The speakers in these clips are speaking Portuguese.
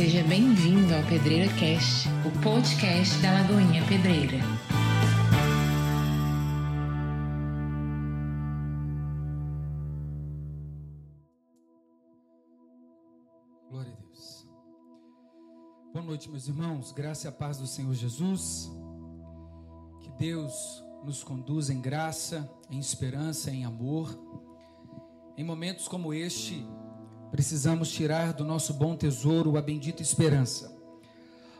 Seja bem-vindo ao Pedreira Cast, o podcast da Lagoinha Pedreira. Glória a Deus. Boa noite, meus irmãos. Graça e a paz do Senhor Jesus. Que Deus nos conduza em graça, em esperança, em amor. Em momentos como este, precisamos tirar do nosso bom tesouro a bendita esperança.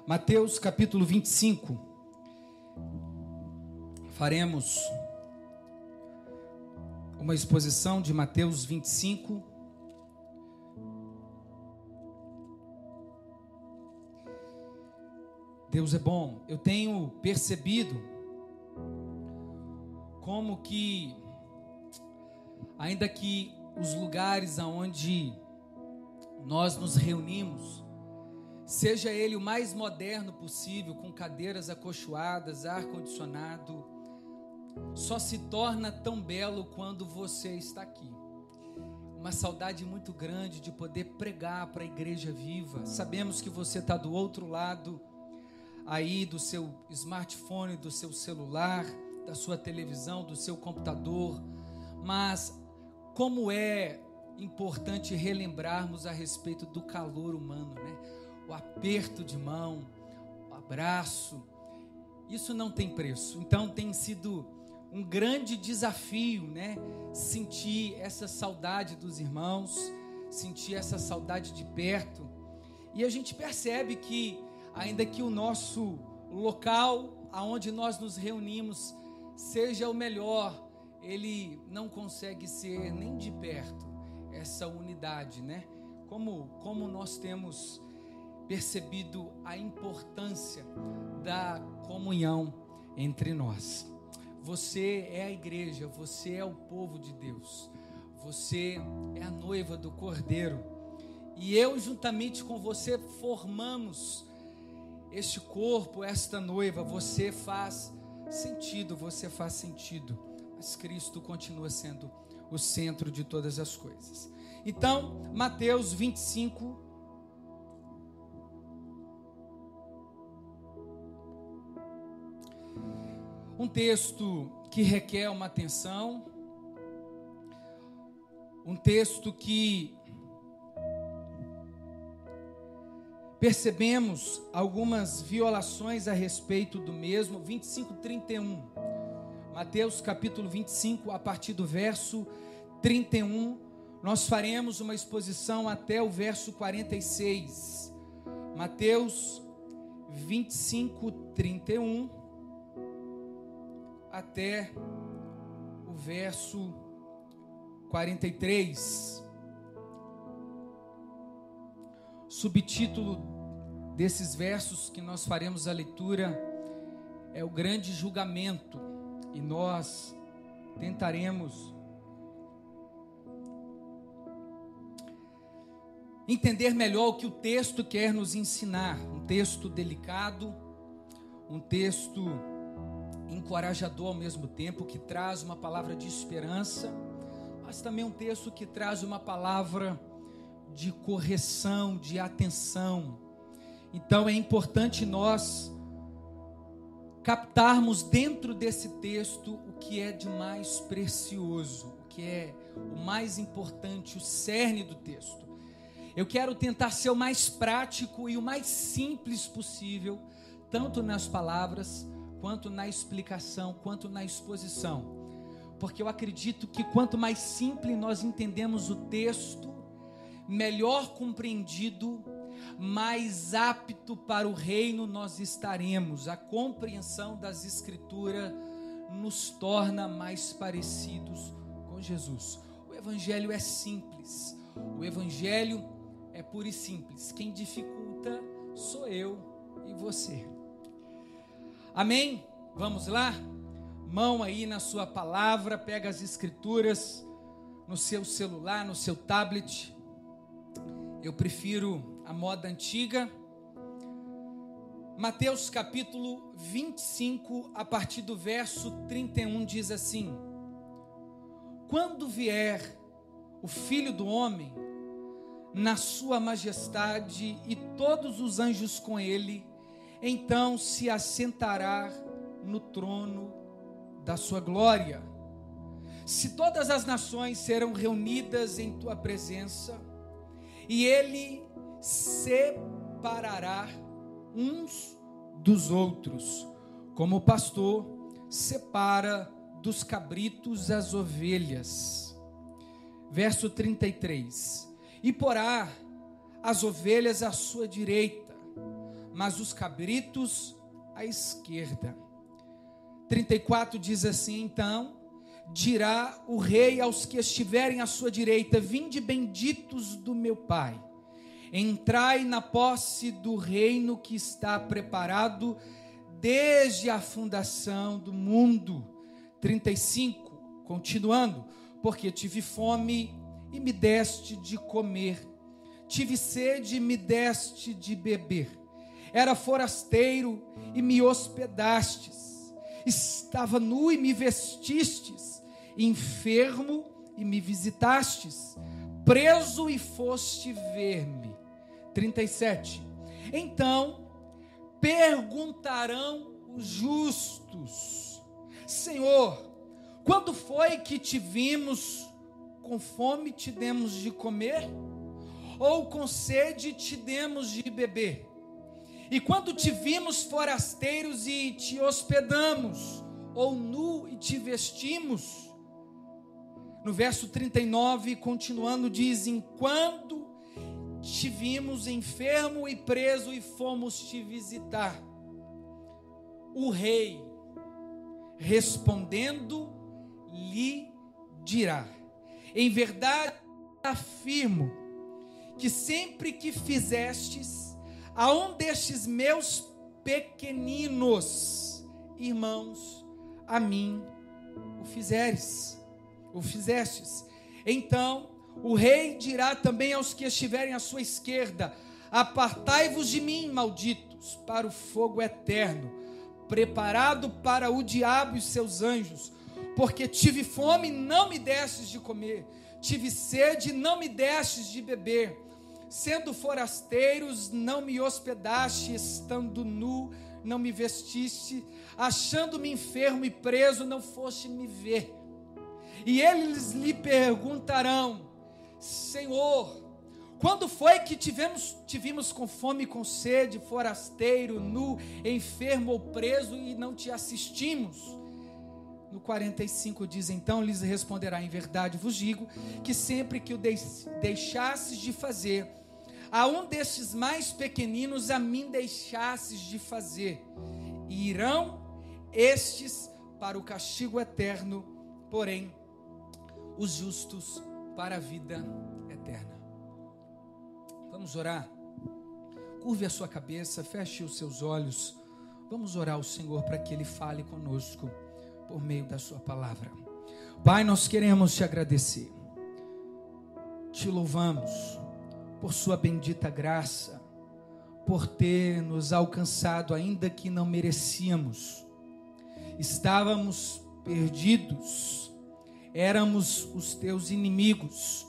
Mateus capítulo 25. Faremos uma exposição de Mateus 25. Deus é bom. Eu tenho percebido como que ainda que os lugares aonde nós nos reunimos, seja ele o mais moderno possível, com cadeiras acolchoadas, ar-condicionado, só se torna tão belo quando você está aqui. Uma saudade muito grande de poder pregar para a igreja viva. Sabemos que você está do outro lado aí do seu smartphone, do seu celular, da sua televisão, do seu computador, mas como é importante relembrarmos a respeito do calor humano, né? O aperto de mão, o abraço, isso não tem preço. Então tem sido um grande desafio, né? Sentir essa saudade dos irmãos, sentir essa saudade de perto. E a gente percebe que ainda que o nosso local aonde nós nos reunimos seja o melhor, ele não consegue ser nem de perto essa unidade, né? Como, como nós temos percebido a importância da comunhão entre nós. Você é a igreja, você é o povo de Deus, você é a noiva do Cordeiro, e eu, juntamente com você, formamos este corpo, esta noiva. Você faz sentido, você faz sentido, mas Cristo continua sendo o centro de todas as coisas. Então, Mateus 25. Um texto que requer uma atenção, um texto que percebemos algumas violações a respeito do mesmo, 25, 31. Mateus capítulo 25, a partir do verso 31, nós faremos uma exposição até o verso 46. Mateus 25, 31, até o verso 43. Subtítulo desses versos que nós faremos a leitura é o grande julgamento e nós tentaremos entender melhor o que o texto quer nos ensinar. Um texto delicado, um texto encorajador ao mesmo tempo, que traz uma palavra de esperança, mas também um texto que traz uma palavra de correção, de atenção. Então é importante nós captarmos dentro desse texto o que é de mais precioso, o que é o mais importante, o cerne do texto. Eu quero tentar ser o mais prático e o mais simples possível, tanto nas palavras, quanto na explicação, quanto na exposição. Porque eu acredito que quanto mais simples nós entendemos o texto, melhor compreendido, mais apto para o reino nós estaremos. A compreensão das Escrituras nos torna mais parecidos com Jesus. O Evangelho é simples, o Evangelho é puro e simples. Quem dificulta sou eu e você. Amém? Vamos lá? Mão aí na sua palavra, pega as Escrituras no seu celular, no seu tablet. Eu prefiro a moda antiga. Mateus capítulo 25, a partir do verso 31, diz assim: Quando vier o filho do homem, na sua majestade e todos os anjos com ele, então se assentará no trono da sua glória. Se todas as nações serão reunidas em tua presença, e ele separará uns dos outros, como o pastor separa dos cabritos as ovelhas. Verso 33: E porá as ovelhas à sua direita, mas os cabritos à esquerda. 34 diz assim: Então dirá o rei aos que estiverem à sua direita: Vinde benditos do meu Pai, entrai na posse do reino que está preparado desde a fundação do mundo. 35, continuando, porque tive fome e me deste de comer, tive sede e me deste de beber, era forasteiro e me hospedastes, estava nu e me vestistes, enfermo e me visitastes, preso e foste ver-me. 37. Então perguntarão os justos: Senhor, quando foi que te vimos com fome te demos de comer? Ou com sede te demos de beber? E quando te vimos forasteiros e te hospedamos, ou nu e te vestimos? No verso 39, continuando, diz: Enquanto te vimos enfermo e preso e fomos te visitar. O rei, respondendo, lhe dirá: Em verdade afirmo que sempre que fizestes a um destes meus pequeninos irmãos, a mim o fizeres, o fizestes. Então o rei dirá também aos que estiverem à sua esquerda: Apartai-vos de mim, malditos, para o fogo eterno, preparado para o diabo e seus anjos porque tive fome, não me destes de comer, tive sede, não me destes de beber, sendo forasteiros, não me hospedaste, estando nu, não me vestiste, achando-me enfermo e preso, não foste me ver. E eles lhe perguntarão: Senhor, quando foi que tivemos, tivemos com fome com sede, forasteiro, nu, enfermo ou preso e não te assistimos? No 45 diz: Então lhes responderá: Em verdade vos digo que sempre que o deixasses de fazer, a um destes mais pequeninos, a mim deixasses de fazer, e irão estes para o castigo eterno, porém os justos para a vida eterna. Vamos orar. Curve a sua cabeça, feche os seus olhos. Vamos orar ao Senhor para que Ele fale conosco por meio da Sua palavra. Pai, nós queremos te agradecer, te louvamos por Sua bendita graça, por ter nos alcançado, ainda que não merecíamos. Estávamos perdidos, éramos os teus inimigos,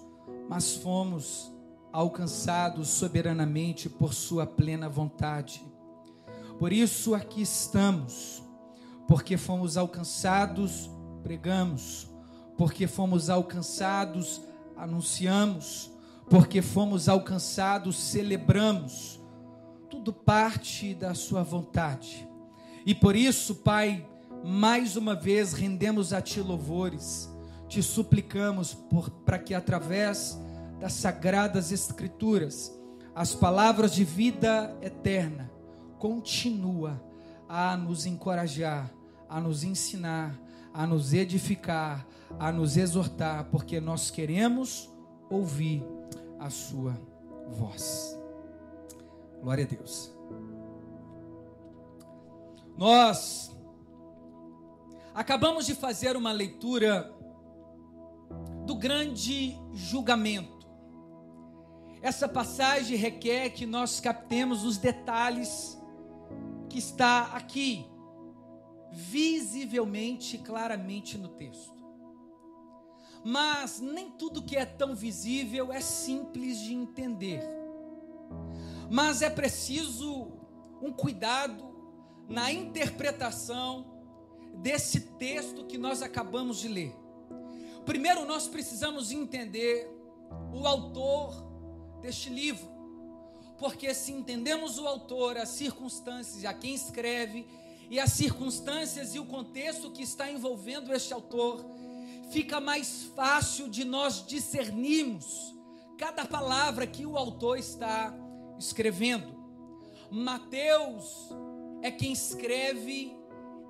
mas fomos alcançados soberanamente por Sua plena vontade. Por isso aqui estamos porque fomos alcançados, pregamos, porque fomos alcançados, anunciamos, porque fomos alcançados, celebramos. Tudo parte da Sua vontade. E por isso, Pai, mais uma vez rendemos a Ti louvores, te suplicamos para que através das sagradas Escrituras, as palavras de vida eterna, continua a nos encorajar a nos ensinar, a nos edificar, a nos exortar, porque nós queremos ouvir a Sua voz. Glória a Deus. Nós acabamos de fazer uma leitura do grande julgamento. Essa passagem requer que nós captemos os detalhes que está aqui visivelmente, claramente no texto. Mas nem tudo que é tão visível é simples de entender. Mas é preciso um cuidado na interpretação desse texto que nós acabamos de ler. Primeiro, nós precisamos entender o autor deste livro, porque se entendemos o autor, as circunstâncias, a quem escreve, e as circunstâncias e o contexto que está envolvendo este autor, fica mais fácil de nós discernirmos cada palavra que o autor está escrevendo. Mateus é quem escreve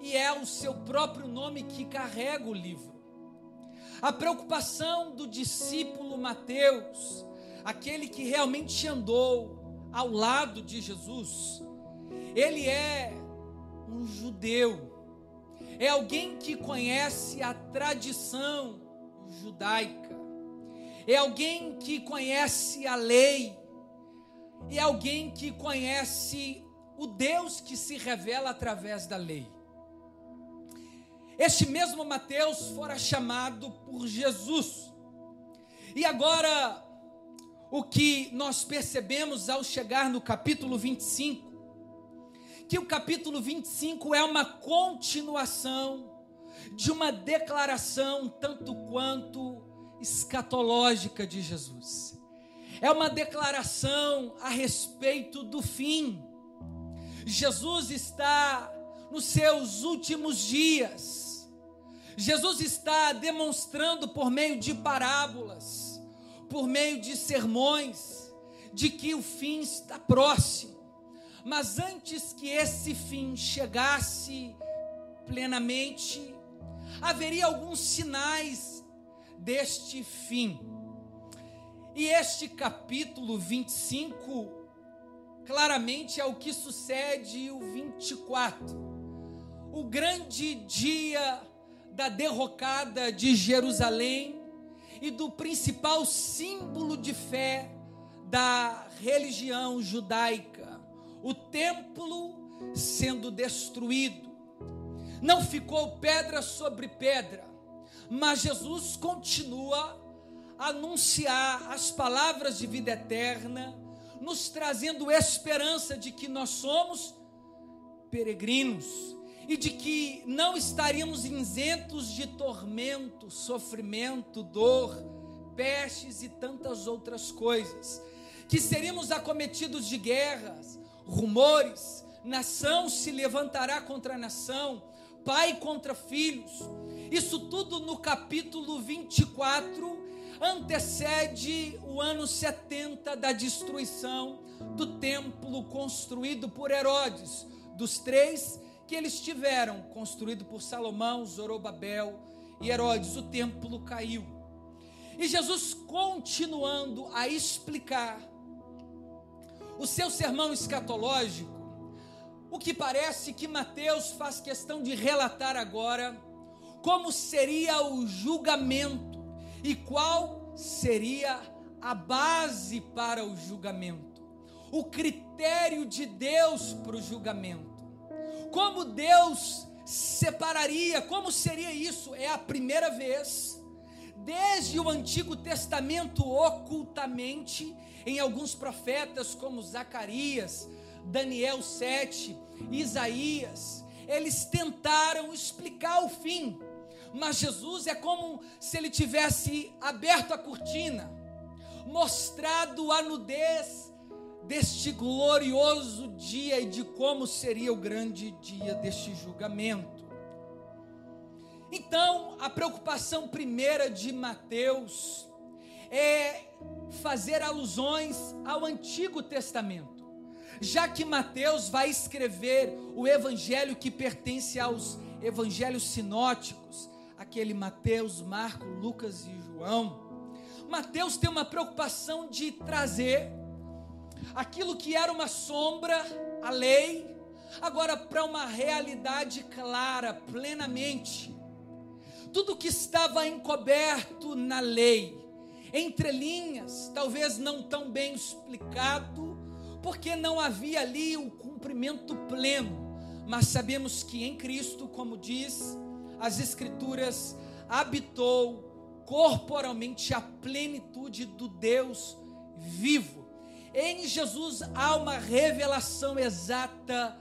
e é o seu próprio nome que carrega o livro. A preocupação do discípulo Mateus, aquele que realmente andou ao lado de Jesus, ele é um judeu, é alguém que conhece a tradição judaica, é alguém que conhece a lei, é alguém que conhece o Deus que se revela através da lei. Este mesmo Mateus fora chamado por Jesus. E agora, o que nós percebemos ao chegar no capítulo 25, que o capítulo 25 é uma continuação de uma declaração tanto quanto escatológica de Jesus. É uma declaração a respeito do fim. Jesus está nos seus últimos dias. Jesus está demonstrando por meio de parábolas, por meio de sermões, de que o fim está próximo. Mas antes que esse fim chegasse plenamente, haveria alguns sinais deste fim. E este capítulo 25, claramente é o que sucede o 24. O grande dia da derrocada de Jerusalém e do principal símbolo de fé da religião judaica o templo sendo destruído. Não ficou pedra sobre pedra, mas Jesus continua a anunciar as palavras de vida eterna, nos trazendo esperança de que nós somos peregrinos e de que não estaríamos isentos de tormento, sofrimento, dor, pestes e tantas outras coisas, que seríamos acometidos de guerras, rumores, nação se levantará contra nação, pai contra filhos. Isso tudo no capítulo 24 antecede o ano 70 da destruição do templo construído por Herodes, dos três que eles tiveram, construído por Salomão, Zorobabel e Herodes, o templo caiu. E Jesus continuando a explicar o seu sermão escatológico, o que parece que Mateus faz questão de relatar agora como seria o julgamento e qual seria a base para o julgamento, o critério de Deus para o julgamento, como Deus separaria, como seria isso? É a primeira vez, desde o Antigo Testamento, ocultamente, em alguns profetas como Zacarias, Daniel 7, Isaías, eles tentaram explicar o fim, mas Jesus é como se ele tivesse aberto a cortina, mostrado a nudez deste glorioso dia e de como seria o grande dia deste julgamento. Então, a preocupação primeira de Mateus é fazer alusões ao Antigo Testamento, já que Mateus vai escrever o evangelho que pertence aos evangelhos sinóticos, aquele Mateus, Marcos, Lucas e João. Mateus tem uma preocupação de trazer aquilo que era uma sombra, a lei, agora para uma realidade clara, plenamente. Tudo que estava encoberto na lei, entre linhas, talvez não tão bem explicado, porque não havia ali o cumprimento pleno. Mas sabemos que em Cristo, como diz as Escrituras, habitou corporalmente a plenitude do Deus vivo. Em Jesus há uma revelação exata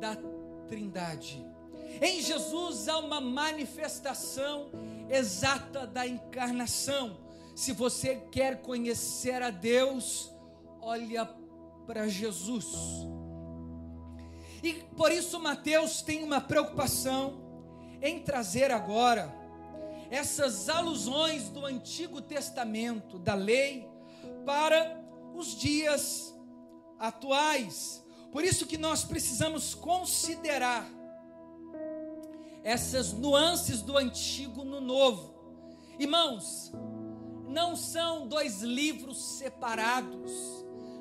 da Trindade. Em Jesus há uma manifestação exata da encarnação. Se você quer conhecer a Deus, olha para Jesus. E por isso Mateus tem uma preocupação em trazer agora essas alusões do Antigo Testamento, da lei, para os dias atuais. Por isso que nós precisamos considerar essas nuances do antigo no novo. Irmãos, não são dois livros separados,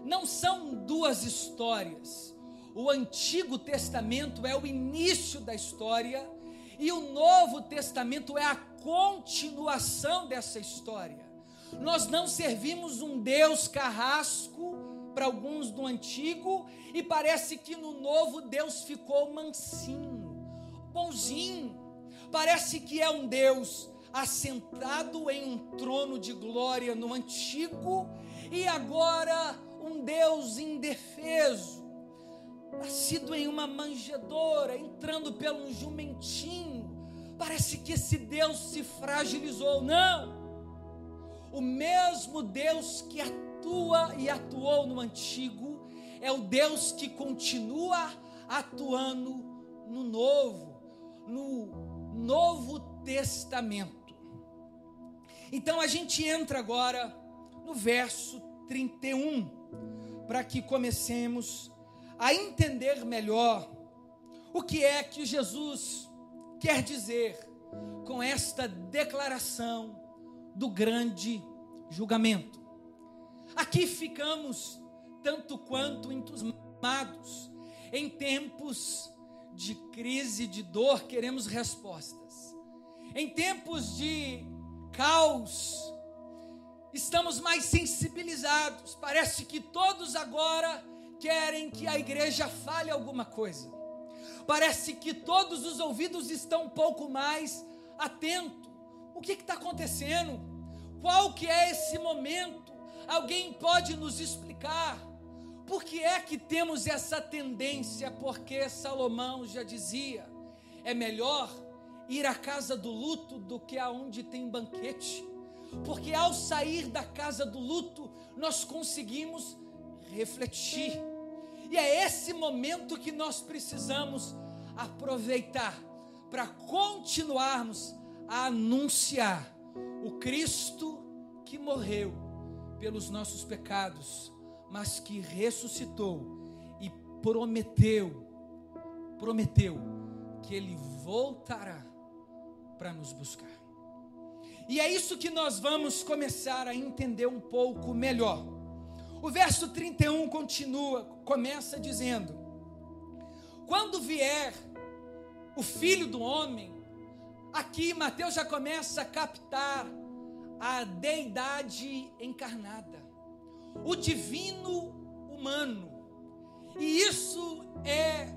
não são duas histórias. O Antigo Testamento é o início da história e o Novo Testamento é a continuação dessa história. Nós não servimos um Deus carrasco para alguns do antigo e parece que no novo Deus ficou mansinho, bonzinho. Parece que é um Deus assentado em um trono de glória no antigo e agora um Deus indefeso, nascido em uma manjedoura, entrando pelo um jumentinho. Parece que esse Deus se fragilizou. Não! O mesmo Deus que atua e atuou no antigo é o Deus que continua atuando no novo, no Novo Testamento. Então a gente entra agora no verso 31, para que comecemos a entender melhor o que é que Jesus quer dizer com esta declaração do grande julgamento. Aqui ficamos tanto quanto entusiasmados em tempos de crise, de dor, queremos respostas. Em tempos de caos, estamos mais sensibilizados. Parece que todos agora querem que a igreja fale alguma coisa. Parece que todos os ouvidos estão um pouco mais atentos. O que está acontecendo? Qual que é esse momento? Alguém pode nos explicar? Por que é que temos essa tendência? Porque Salomão já dizia: é melhor ir à casa do luto do que aonde tem banquete. Porque ao sair da casa do luto, nós conseguimos refletir. E é esse momento que nós precisamos aproveitar para continuarmos a anunciar o Cristo que morreu pelos nossos pecados, mas que ressuscitou e prometeu, prometeu que ele voltará para nos buscar. E é isso que nós vamos começar a entender um pouco melhor. O verso 31 continua, começa dizendo: Quando vier o filho do homem, aqui Mateus já começa a captar a deidade encarnada, o divino humano. E isso é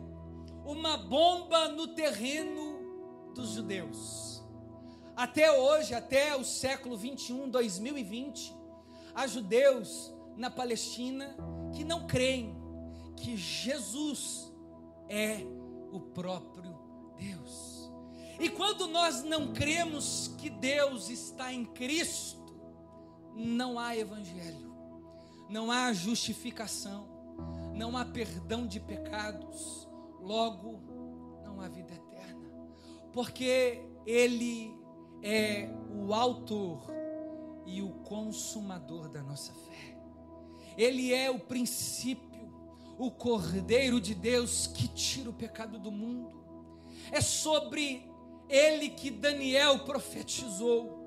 uma bomba no terreno dos judeus. Até hoje, até o século 21, 2020, há judeus na Palestina que não creem que Jesus é o próprio Deus. E quando nós não cremos que Deus está em Cristo, não há evangelho, não há justificação, não há perdão de pecados, logo não há vida eterna, porque Ele é o autor e o consumador da nossa fé. Ele é o princípio, o Cordeiro de Deus que tira o pecado do mundo. É sobre ele que Daniel profetizou.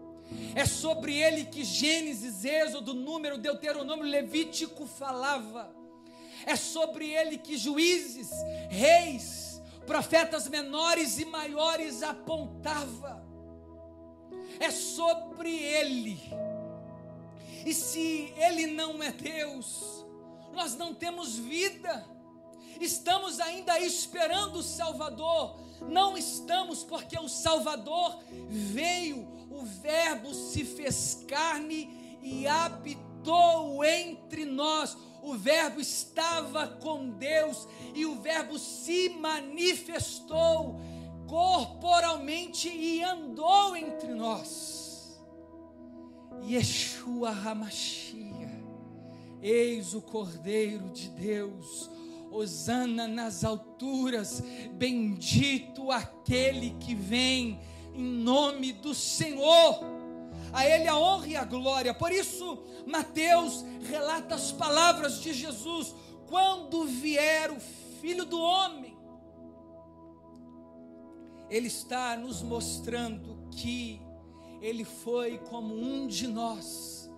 É sobre ele que Gênesis, Êxodo, Número, Deuteronômio, Levítico falava. É sobre ele que juízes, reis, profetas menores e maiores apontava é sobre Ele. E se Ele não é Deus, nós não temos vida, estamos ainda esperando o Salvador, não estamos, porque o Salvador veio o Verbo se fez carne e habitou entre nós. O Verbo estava com Deus e o Verbo se manifestou corporalmente e andou entre nós. Yeshua Hamashia, eis o Cordeiro de Deus, Osana nas alturas, bendito aquele que vem em nome do Senhor. A Ele a honra e a glória. Por isso, Mateus relata as palavras de Jesus: quando vier o Filho do Homem, Ele está nos mostrando que Ele foi como um de nós,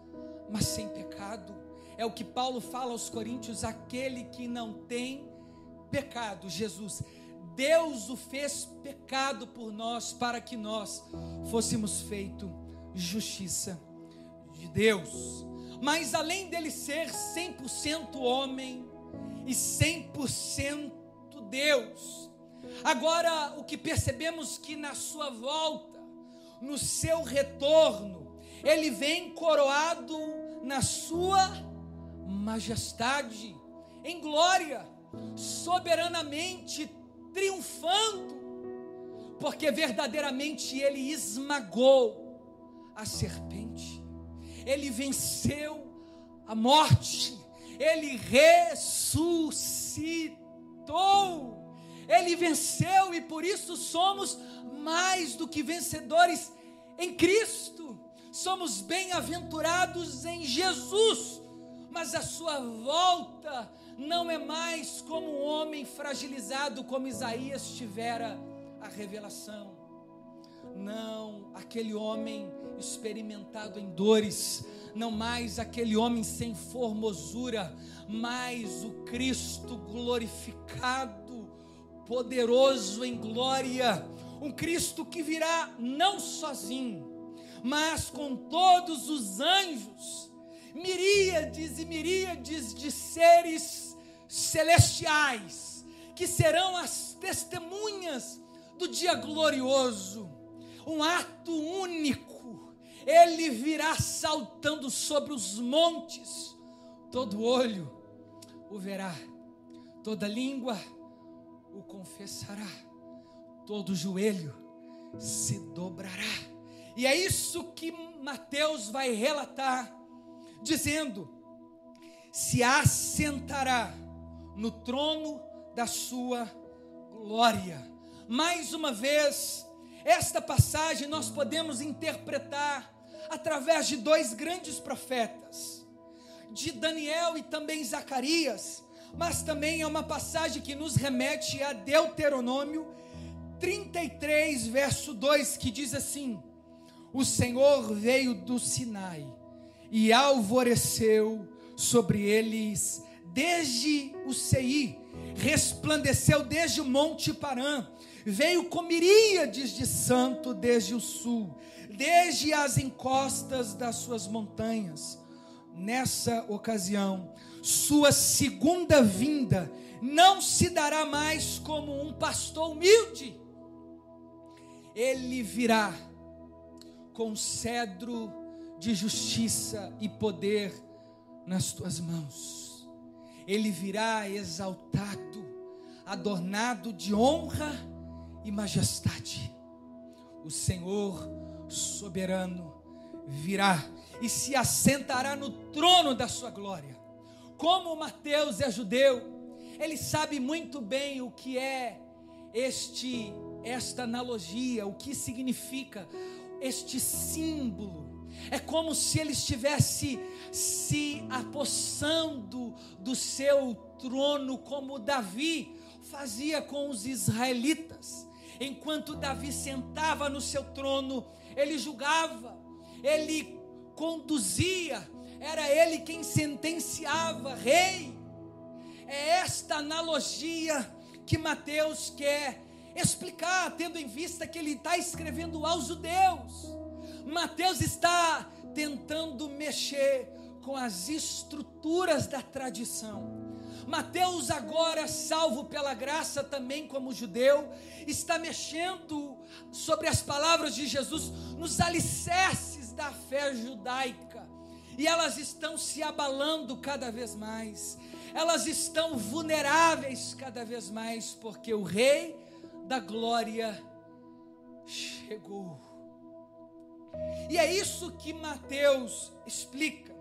mas sem pecado é o que Paulo fala aos Coríntios: aquele que não tem pecado, Jesus. Deus o fez pecado por nós, para que nós fôssemos feito justiça de Deus. Mas além dele ser 100% homem e 100% Deus, agora o que percebemos que na sua volta, no seu retorno, ele vem coroado na sua majestade, em glória, soberanamente triunfando, porque verdadeiramente ele esmagou a serpente, ele venceu a morte, ele ressuscitou, ele venceu e por isso somos mais do que vencedores em Cristo, somos bem-aventurados em Jesus mas a sua volta não é mais como um homem fragilizado, como Isaías tivera a revelação. Não, aquele homem experimentado em dores, não mais aquele homem sem formosura, mas o Cristo glorificado, poderoso em glória, um Cristo que virá não sozinho, mas com todos os anjos miríades e miríades de seres celestiais, que serão as testemunhas do dia glorioso, um ato único, ele virá saltando sobre os montes, todo olho o verá, toda língua o confessará, todo joelho se dobrará. E é isso que Mateus vai relatar dizendo: se assentará no trono da sua glória. Mais uma vez, esta passagem nós podemos interpretar através de dois grandes profetas, de Daniel e também Zacarias, mas também é uma passagem que nos remete a Deuteronômio 33, verso 2, que diz assim: O Senhor veio do Sinai e alvoreceu sobre eles desde o Sei, resplandeceu desde o monte Parã, veio com miríades de santo desde o sul, desde as encostas das suas montanhas. Nessa ocasião, sua segunda vinda não se dará mais como um pastor humilde. Ele virá com cedro de justiça e poder nas tuas mãos. Ele virá exaltado, adornado de honra e majestade. O Senhor soberano virá e se assentará no trono da sua glória. Como Mateus é judeu, ele sabe muito bem o que é este esta analogia, o que significa este símbolo é como se ele estivesse se apossando do seu trono, como Davi fazia com os israelitas. Enquanto Davi sentava no seu trono, ele julgava, ele conduzia, era ele quem sentenciava, rei. É esta analogia que Mateus quer explicar, tendo em vista que ele está escrevendo aos judeus. Mateus está tentando mexer com as estruturas da tradição. Mateus, agora salvo pela graça também como judeu, está mexendo sobre as palavras de Jesus nos alicerces da fé judaica. E elas estão se abalando cada vez mais, elas estão vulneráveis cada vez mais, porque o Rei da Glória chegou. E é isso que Mateus explica.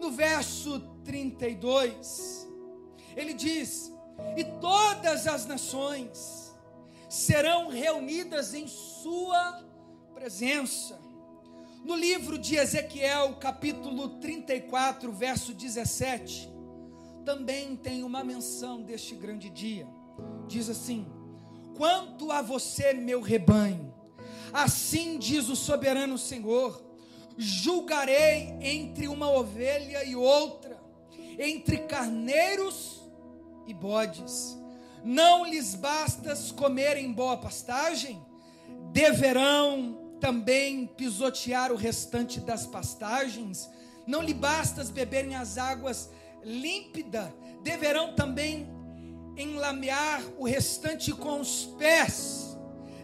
No verso 32, ele diz: E todas as nações serão reunidas em Sua presença. No livro de Ezequiel, capítulo 34, verso 17, também tem uma menção deste grande dia. Diz assim: Quanto a você, meu rebanho, assim diz o soberano Senhor: julgarei entre uma ovelha e outra, entre carneiros e bodes. Não lhes bastas comerem boa pastagem, deverão também pisotear o restante das pastagens. Não lhe bastas beberem as águas límpidas, deverão também enlamear o restante com os pés.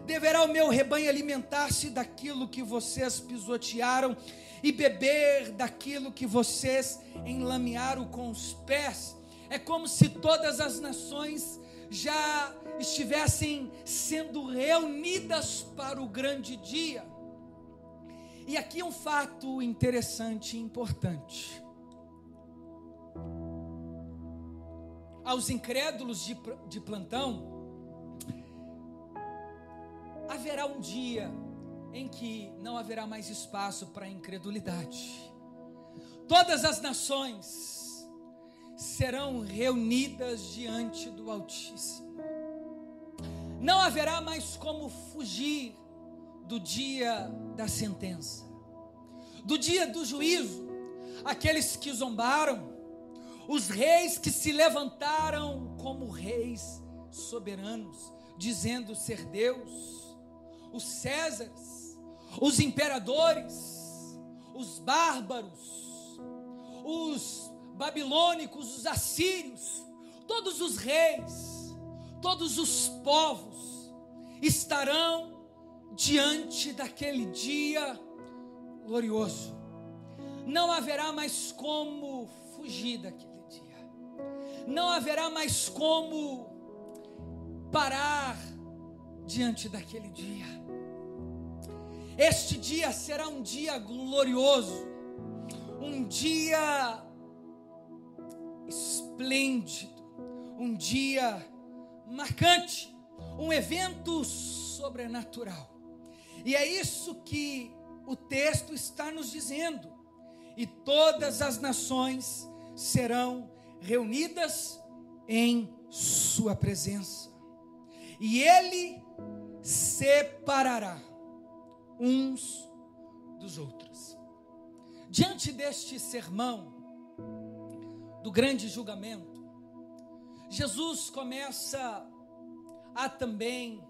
Deverá o meu rebanho alimentar-se daquilo que vocês pisotearam e beber daquilo que vocês enlamearam com os pés. É como se todas as nações já estivessem sendo reunidas para o grande dia. E aqui um fato interessante e importante. Aos incrédulos de, de plantão, haverá um dia em que não haverá mais espaço para incredulidade. Todas as nações serão reunidas diante do Altíssimo. Não haverá mais como fugir do dia da sentença, do dia do juízo. Aqueles que zombaram, os reis que se levantaram como reis soberanos, dizendo ser Deus, os Césares, os imperadores, os bárbaros, os babilônicos, os assírios, todos os reis, todos os povos estarão diante daquele dia glorioso. Não haverá mais como fugir daquele dia. Não haverá mais como parar diante daquele dia. Este dia será um dia glorioso, um dia esplêndido, um dia marcante, um evento sobrenatural. E é isso que o texto está nos dizendo. E todas as nações serão reunidas em Sua presença. E Ele separará uns dos outros. Diante deste sermão, do grande julgamento, Jesus começa a também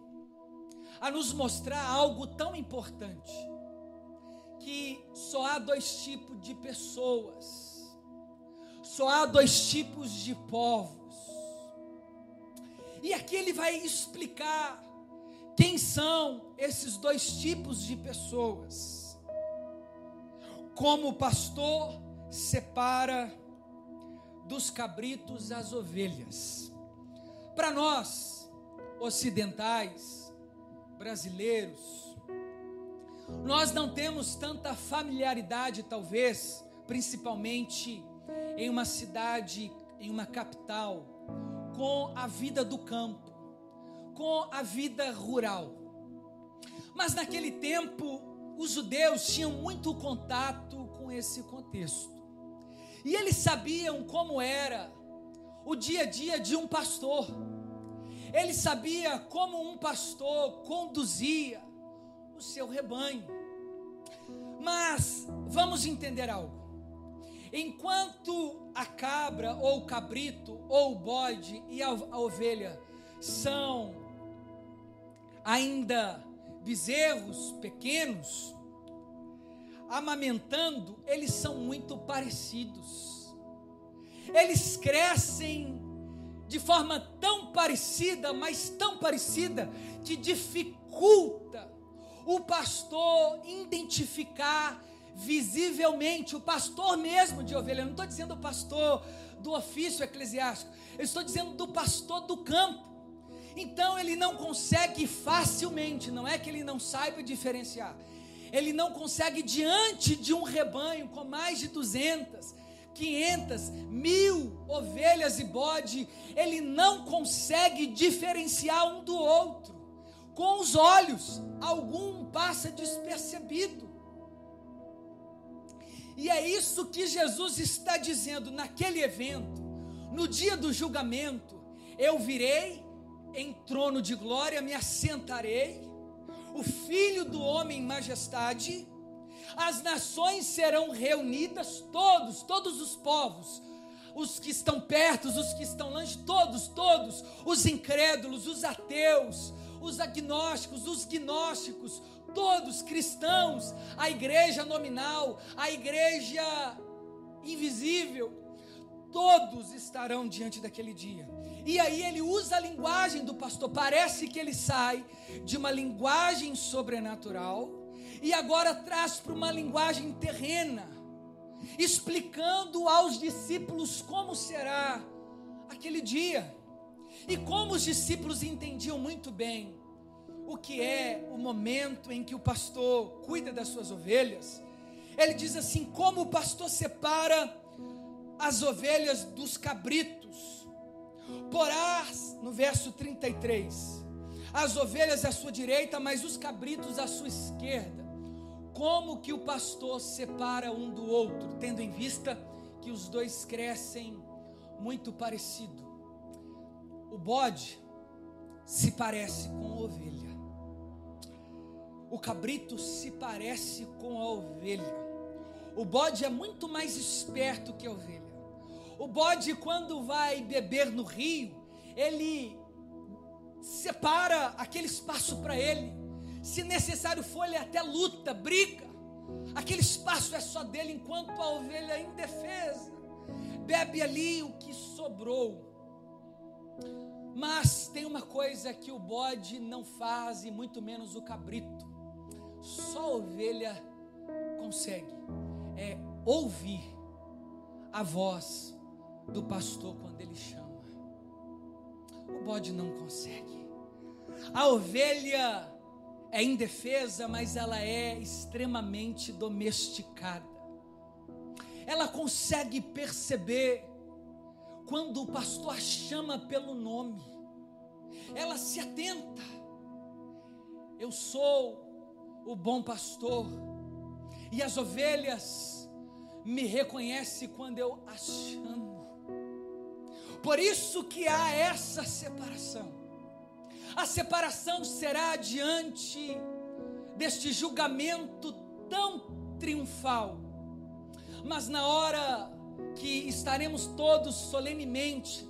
a nos mostrar algo tão importante, que só há dois tipos de pessoas, só há dois tipos de povos. E aqui ele vai explicar quem são esses dois tipos de pessoas. Como o pastor separa dos cabritos as ovelhas. Para nós, ocidentais, brasileiros, nós não temos tanta familiaridade, talvez, principalmente em uma cidade, em uma capital, com a vida do campo, com a vida rural. Mas naquele tempo, os judeus tinham muito contato com esse contexto. E eles sabiam como era o dia a dia de um pastor ele sabia como um pastor conduzia o seu rebanho. Mas vamos entender algo. Enquanto a cabra ou o cabrito ou o bode e a ovelha são ainda bezerros pequenos, amamentando, eles são muito parecidos. Eles crescem de forma tão parecida, mas tão parecida, que dificulta o pastor identificar visivelmente, o pastor mesmo de ovelha. Eu não estou dizendo o pastor do ofício eclesiástico, eu estou dizendo do pastor do campo. Então ele não consegue facilmente, não é que ele não saiba diferenciar, ele não consegue diante de um rebanho com mais de 200, 500, mil ovelhas e bode, ele não consegue diferenciar um do outro. Com os olhos, algum passa despercebido. E é isso que Jesus está dizendo naquele evento, no dia do julgamento. Eu virei em trono de glória, me assentarei. O filho do homem em majestade, as nações serão reunidas, todos, todos os povos, os que estão perto, os que estão longe, todos, todos, os incrédulos, os ateus, os agnósticos, os gnósticos, todos cristãos, a igreja nominal, a igreja invisível, todos estarão diante daquele dia. E aí ele usa a linguagem do pastor. Parece que ele sai de uma linguagem sobrenatural e agora traz para uma linguagem terrena, explicando aos discípulos como será aquele dia. E como os discípulos entendiam muito bem o que é o momento em que o pastor cuida das suas ovelhas, ele diz assim: como o pastor separa as ovelhas dos cabritos Porás, no verso 33, as ovelhas à sua direita, mas os cabritos à sua esquerda. Como que o pastor separa um do outro, tendo em vista que os dois crescem muito parecido? O bode se parece com a ovelha. O cabrito se parece com a ovelha. O bode é muito mais esperto que a ovelha. O bode, quando vai beber no rio, ele separa aquele espaço para ele. Se necessário for, ele até luta, briga. Aquele espaço é só dele, enquanto a ovelha indefesa bebe ali o que sobrou. Mas tem uma coisa que o bode não faz, e muito menos o cabrito. Só a ovelha consegue é ouvir a voz do pastor quando ele chama. O bode não consegue. A ovelha é indefesa, mas ela é extremamente domesticada. Ela consegue perceber quando o pastor a chama pelo nome. Ela se atenta. Eu sou o bom pastor. E as ovelhas me reconhecem quando eu as chamo. Por isso que há essa separação. A separação será diante deste julgamento tão triunfal. Mas na hora que estaremos todos solenemente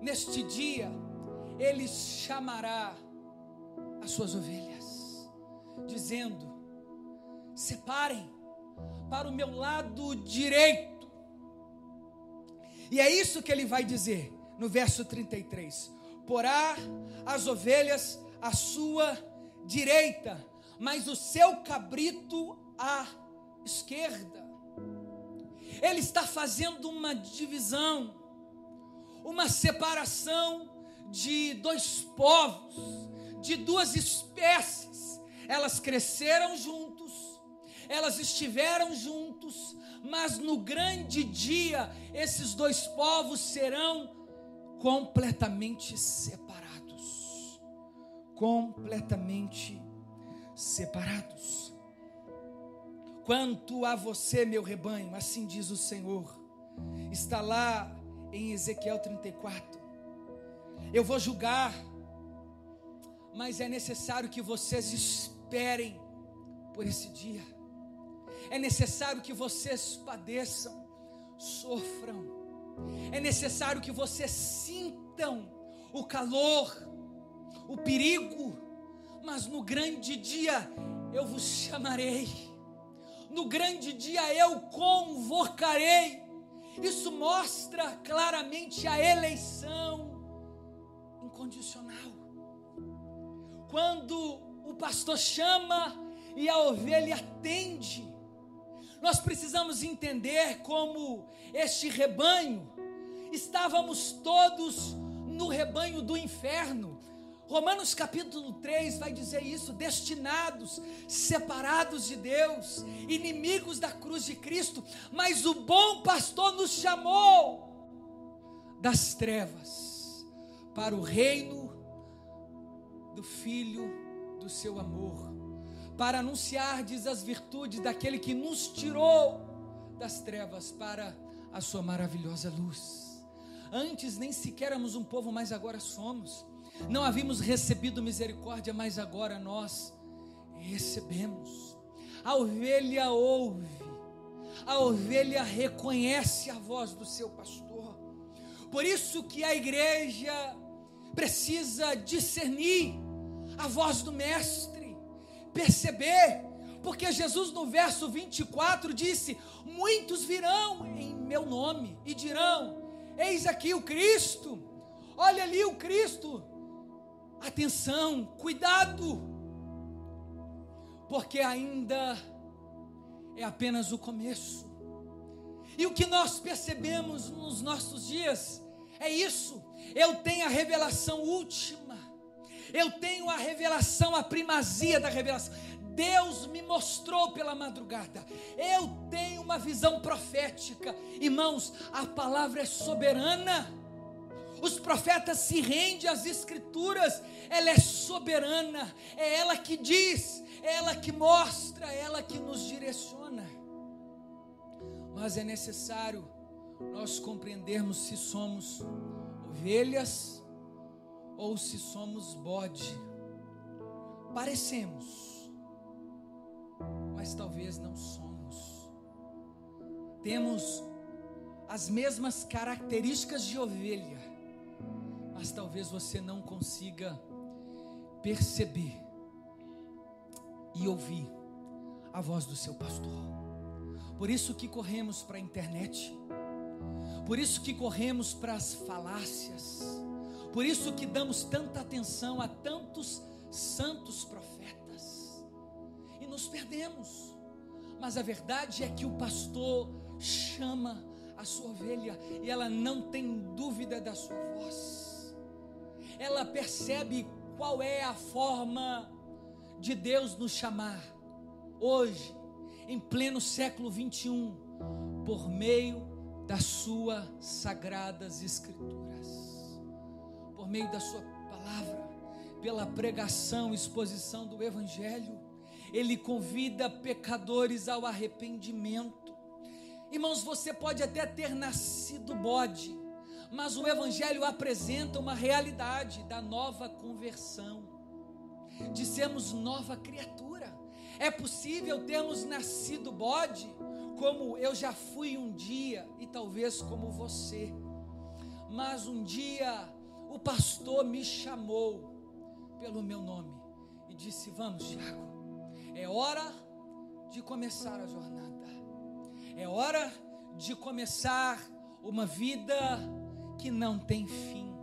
neste dia, ele chamará as suas ovelhas, dizendo: separem para o meu lado direito e é isso que ele vai dizer no verso 33: Porá as ovelhas à sua direita, mas o seu cabrito à esquerda. Ele está fazendo uma divisão, uma separação de dois povos, de duas espécies. Elas cresceram juntos, elas estiveram juntos, mas no grande dia esses dois povos serão completamente separados. Completamente separados. Quanto a você, meu rebanho, assim diz o Senhor, está lá em Ezequiel 34. Eu vou julgar, mas é necessário que vocês esperem por esse dia é necessário que vocês padeçam, sofram. É necessário que vocês sintam o calor, o perigo, mas no grande dia eu vos chamarei. no grande dia eu convocarei. Isso mostra claramente a eleição incondicional. Quando o pastor chama e a ovelha atende, nós precisamos entender como este rebanho, estávamos todos no rebanho do inferno. Romanos capítulo 3 vai dizer isso: destinados, separados de Deus, inimigos da cruz de Cristo, mas o bom pastor nos chamou das trevas para o reino do Filho do seu amor para anunciar, diz as virtudes daquele que nos tirou das trevas para a sua maravilhosa luz. Antes nem sequer éramos um povo, mas agora somos. Não havíamos recebido misericórdia, mas agora nós recebemos. A ovelha ouve, a ovelha reconhece a voz do seu pastor. Por isso que a igreja precisa discernir a voz do mestre perceber, porque Jesus no verso 24 disse: Muitos virão em meu nome e dirão: Eis aqui o Cristo, olha ali o Cristo. Atenção, cuidado, porque ainda é apenas o começo. E o que nós percebemos nos nossos dias é isso. Eu tenho a revelação última eu tenho a revelação, a primazia da revelação. Deus me mostrou pela madrugada. Eu tenho uma visão profética. Irmãos, a palavra é soberana. Os profetas se rendem às escrituras. Ela é soberana. É ela que diz, é ela que mostra, é ela que nos direciona. Mas é necessário nós compreendermos se somos ovelhas ou se somos bode. Parecemos, mas talvez não somos. Temos as mesmas características de ovelha, mas talvez você não consiga perceber e ouvir a voz do seu pastor. Por isso que corremos para a internet, por isso que corremos para as falácias, por isso que damos tanta atenção a tantos santos profetas e nos perdemos. Mas a verdade é que o pastor chama a sua ovelha e ela não tem dúvida da sua voz. Ela percebe qual é a forma de Deus nos chamar hoje, em pleno século 21, por meio das suas sagradas escrituras meio da Sua palavra, pela pregação, exposição do Evangelho. Ele convida pecadores ao arrependimento. Irmãos, você pode até ter nascido bode, mas o Evangelho apresenta uma realidade da nova conversão, de nova criatura. É possível termos nascido bode, como eu já fui um dia, e talvez como você, mas um dia o pastor me chamou pelo meu nome e disse: Vamos, Tiago, é hora de começar a jornada, é hora de começar uma vida que não tem fim,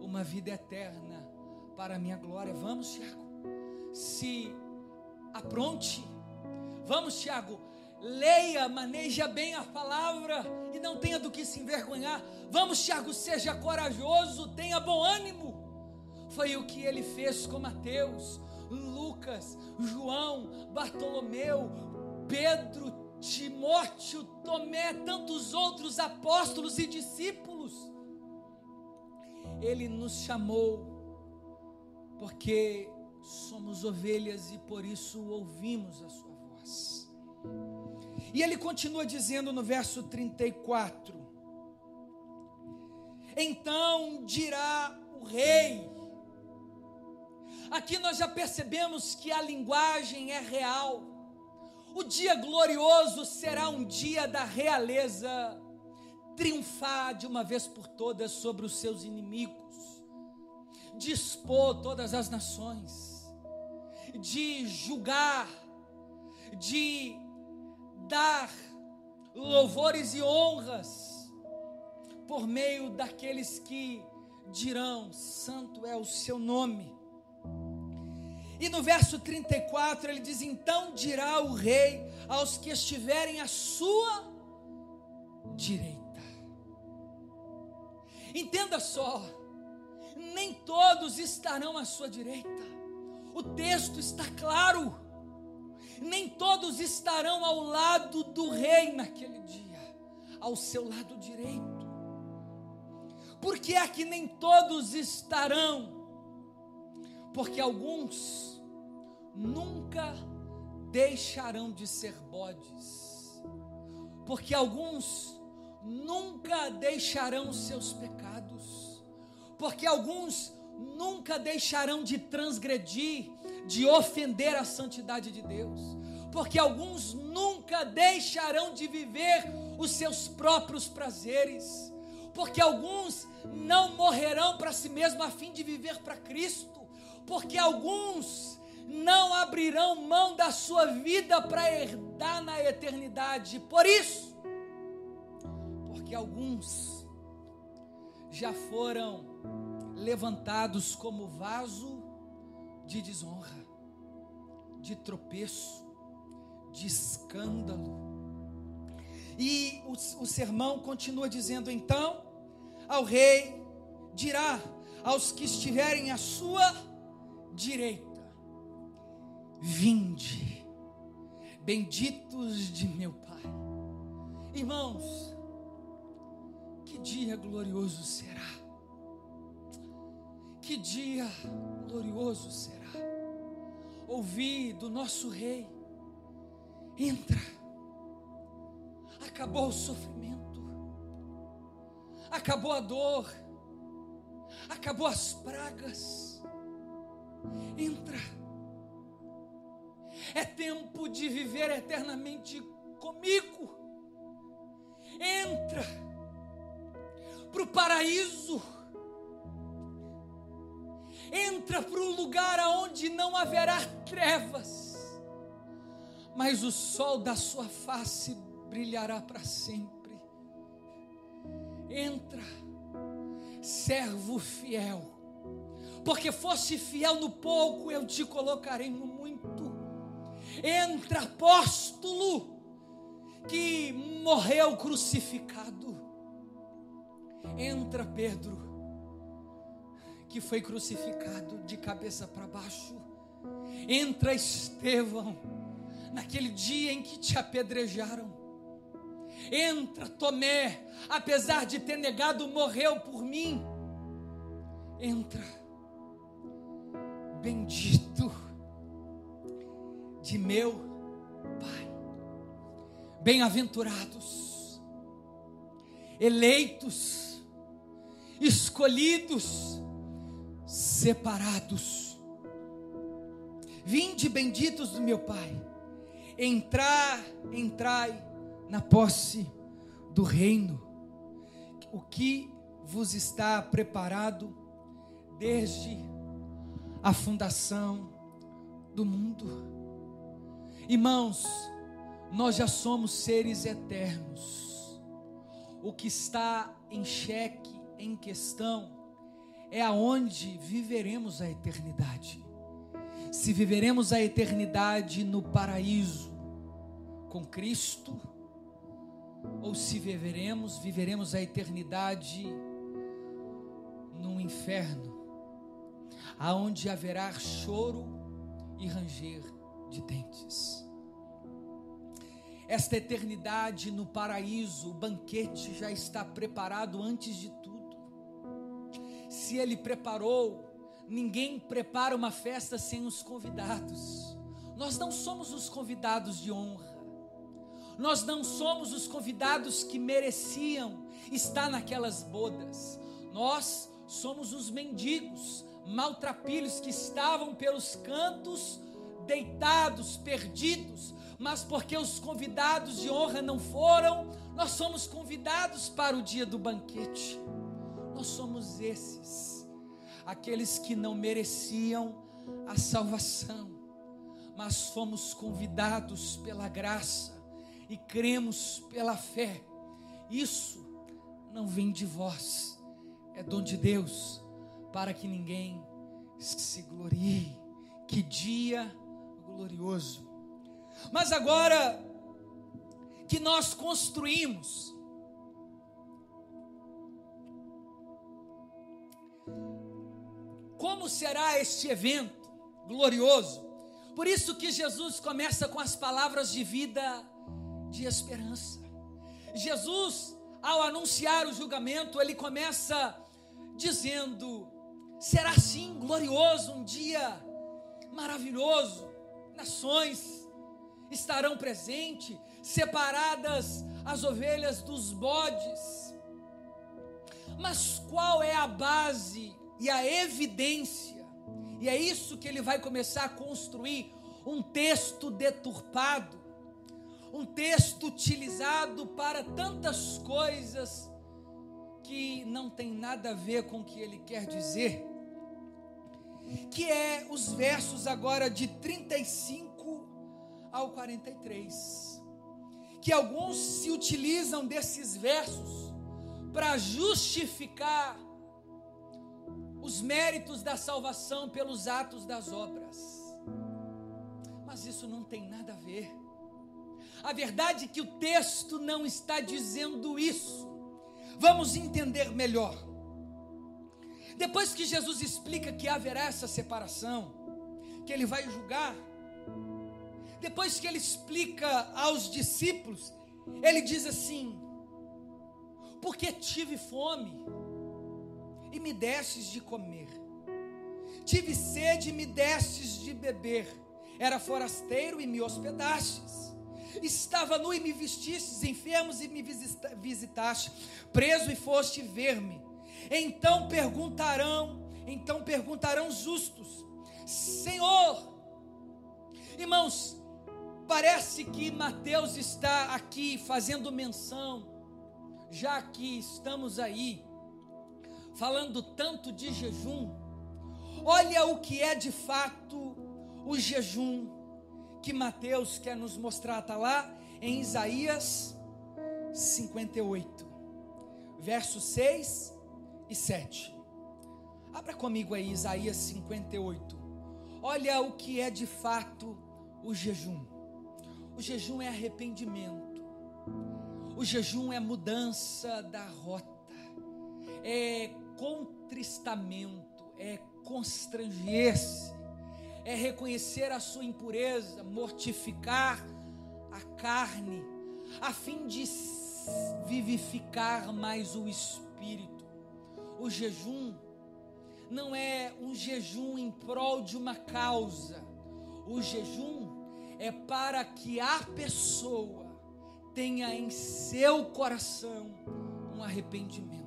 uma vida eterna para a minha glória. Vamos, Tiago, se apronte, vamos, Tiago, leia, maneja bem a palavra e não tenha do que se envergonhar. Vamos, Tiago, seja corajoso, tenha bom ânimo. Foi o que ele fez com Mateus, Lucas, João, Bartolomeu, Pedro, Timóteo, Tomé, tantos outros apóstolos e discípulos. Ele nos chamou porque somos ovelhas e por isso ouvimos a sua voz. E ele continua dizendo no verso 34: Então dirá o rei. Aqui nós já percebemos que a linguagem é real. O dia glorioso será um dia da realeza triunfar de uma vez por todas sobre os seus inimigos, dispor todas as nações, de julgar, de dar louvores e honras por meio daqueles que dirão: Santo é o seu nome. E no verso 34 ele diz: Então dirá o rei aos que estiverem à sua direita. Entenda só, nem todos estarão à sua direita. O texto está claro. Nem todos estarão ao lado do rei naquele dia, ao seu lado direito. Por que é que nem todos estarão? Porque alguns nunca deixarão de ser bodes. Porque alguns nunca deixarão seus pecados. Porque alguns nunca deixarão de transgredir, de ofender a santidade de Deus. Porque alguns nunca deixarão de viver os seus próprios prazeres. Porque alguns não morrerão para si mesmo a fim de viver para Cristo. Porque alguns não abrirão mão da sua vida para herdar na eternidade. Por isso, porque alguns já foram levantados como vaso de desonra, de tropeço, de escândalo. E o, o sermão continua dizendo: então, ao rei dirá aos que estiverem à sua direita: Vinde, benditos de meu Pai. Irmãos, que dia glorioso será. Que dia glorioso será. Ouvir do nosso rei. Entra. Acabou o sofrimento. Acabou a dor. Acabou as pragas. Entra. É tempo de viver eternamente comigo. Entra para o paraíso. Entra para um lugar aonde não haverá trevas, mas o sol da sua face brilhará para sempre. Entra, servo fiel, porque fosse fiel no pouco, eu te colocarei no muito. Entra, apóstolo, que morreu crucificado Entra Pedro, que foi crucificado de cabeça para baixo. Entra Estevão, naquele dia em que te apedrejaram. Entra Tomé, apesar de ter negado, morreu por mim. Entra, bendito de meu Pai. Bem-aventurados, eleitos, escolhidos, separados. Vinde benditos do meu Pai, entrar, entrai na posse do reino, o que vos está preparado desde a fundação do mundo. Irmãos, nós já somos seres eternos. O que está em xeque em questão é aonde viveremos a eternidade. Se viveremos a eternidade no paraíso com Cristo, ou se viveremos, viveremos a eternidade no inferno, aonde haverá choro e ranger de dentes. Esta eternidade no paraíso, o banquete já está preparado antes de tudo se ele preparou, ninguém prepara uma festa sem os convidados. Nós não somos os convidados de honra. Nós não somos os convidados que mereciam estar naquelas bodas. Nós somos os mendigos, maltrapilhos que estavam pelos cantos, deitados, perdidos, mas porque os convidados de honra não foram, nós somos convidados para o dia do banquete. Nós somos esses, aqueles que não mereciam a salvação, mas fomos convidados pela graça e cremos pela fé. Isso não vem de vós, é dom de Deus, para que ninguém se glorie. Que dia glorioso. Mas agora que nós construímos, como será este evento glorioso? Por isso que Jesus começa com as palavras de vida, de esperança. Jesus, ao anunciar o julgamento, ele começa dizendo: será sim glorioso um dia maravilhoso, nações estarão presentes, separadas as ovelhas dos bodes. Mas qual é a base e a evidência? E é isso que ele vai começar a construir um texto deturpado, um texto utilizado para tantas coisas que não tem nada a ver com o que ele quer dizer, que é os versos agora de 35 ao 43. Que alguns se utilizam desses versos para justificar os méritos da salvação pelos atos das obras. Mas isso não tem nada a ver. A verdade é que o texto não está dizendo isso. Vamos entender melhor. Depois que Jesus explica que haverá essa separação, que ele vai julgar, depois que ele explica aos discípulos, ele diz assim: Porque tive fome e me destes de comer, tive sede e me destes de beber, era forasteiro e me hospedastes. Estava nu e me vestistes, enfermos e me visitaste, preso e foste ver-me. Então perguntarão, então perguntarão justos: Senhor, irmãos, parece que Mateus está aqui fazendo menção, já que estamos aí falando tanto de jejum. Olha o que é de fato o jejum que Mateus quer nos mostrar, está lá em Isaías 58, versos 6 e 7. Abra comigo aí Isaías 58. Olha o que é de fato o jejum. O jejum é arrependimento. O jejum é mudança da rota. É contristamento, é constranger-se é reconhecer a sua impureza, mortificar a carne, a fim de vivificar mais o espírito. O jejum não é um jejum em prol de uma causa, o jejum é para que a pessoa tenha em seu coração um arrependimento.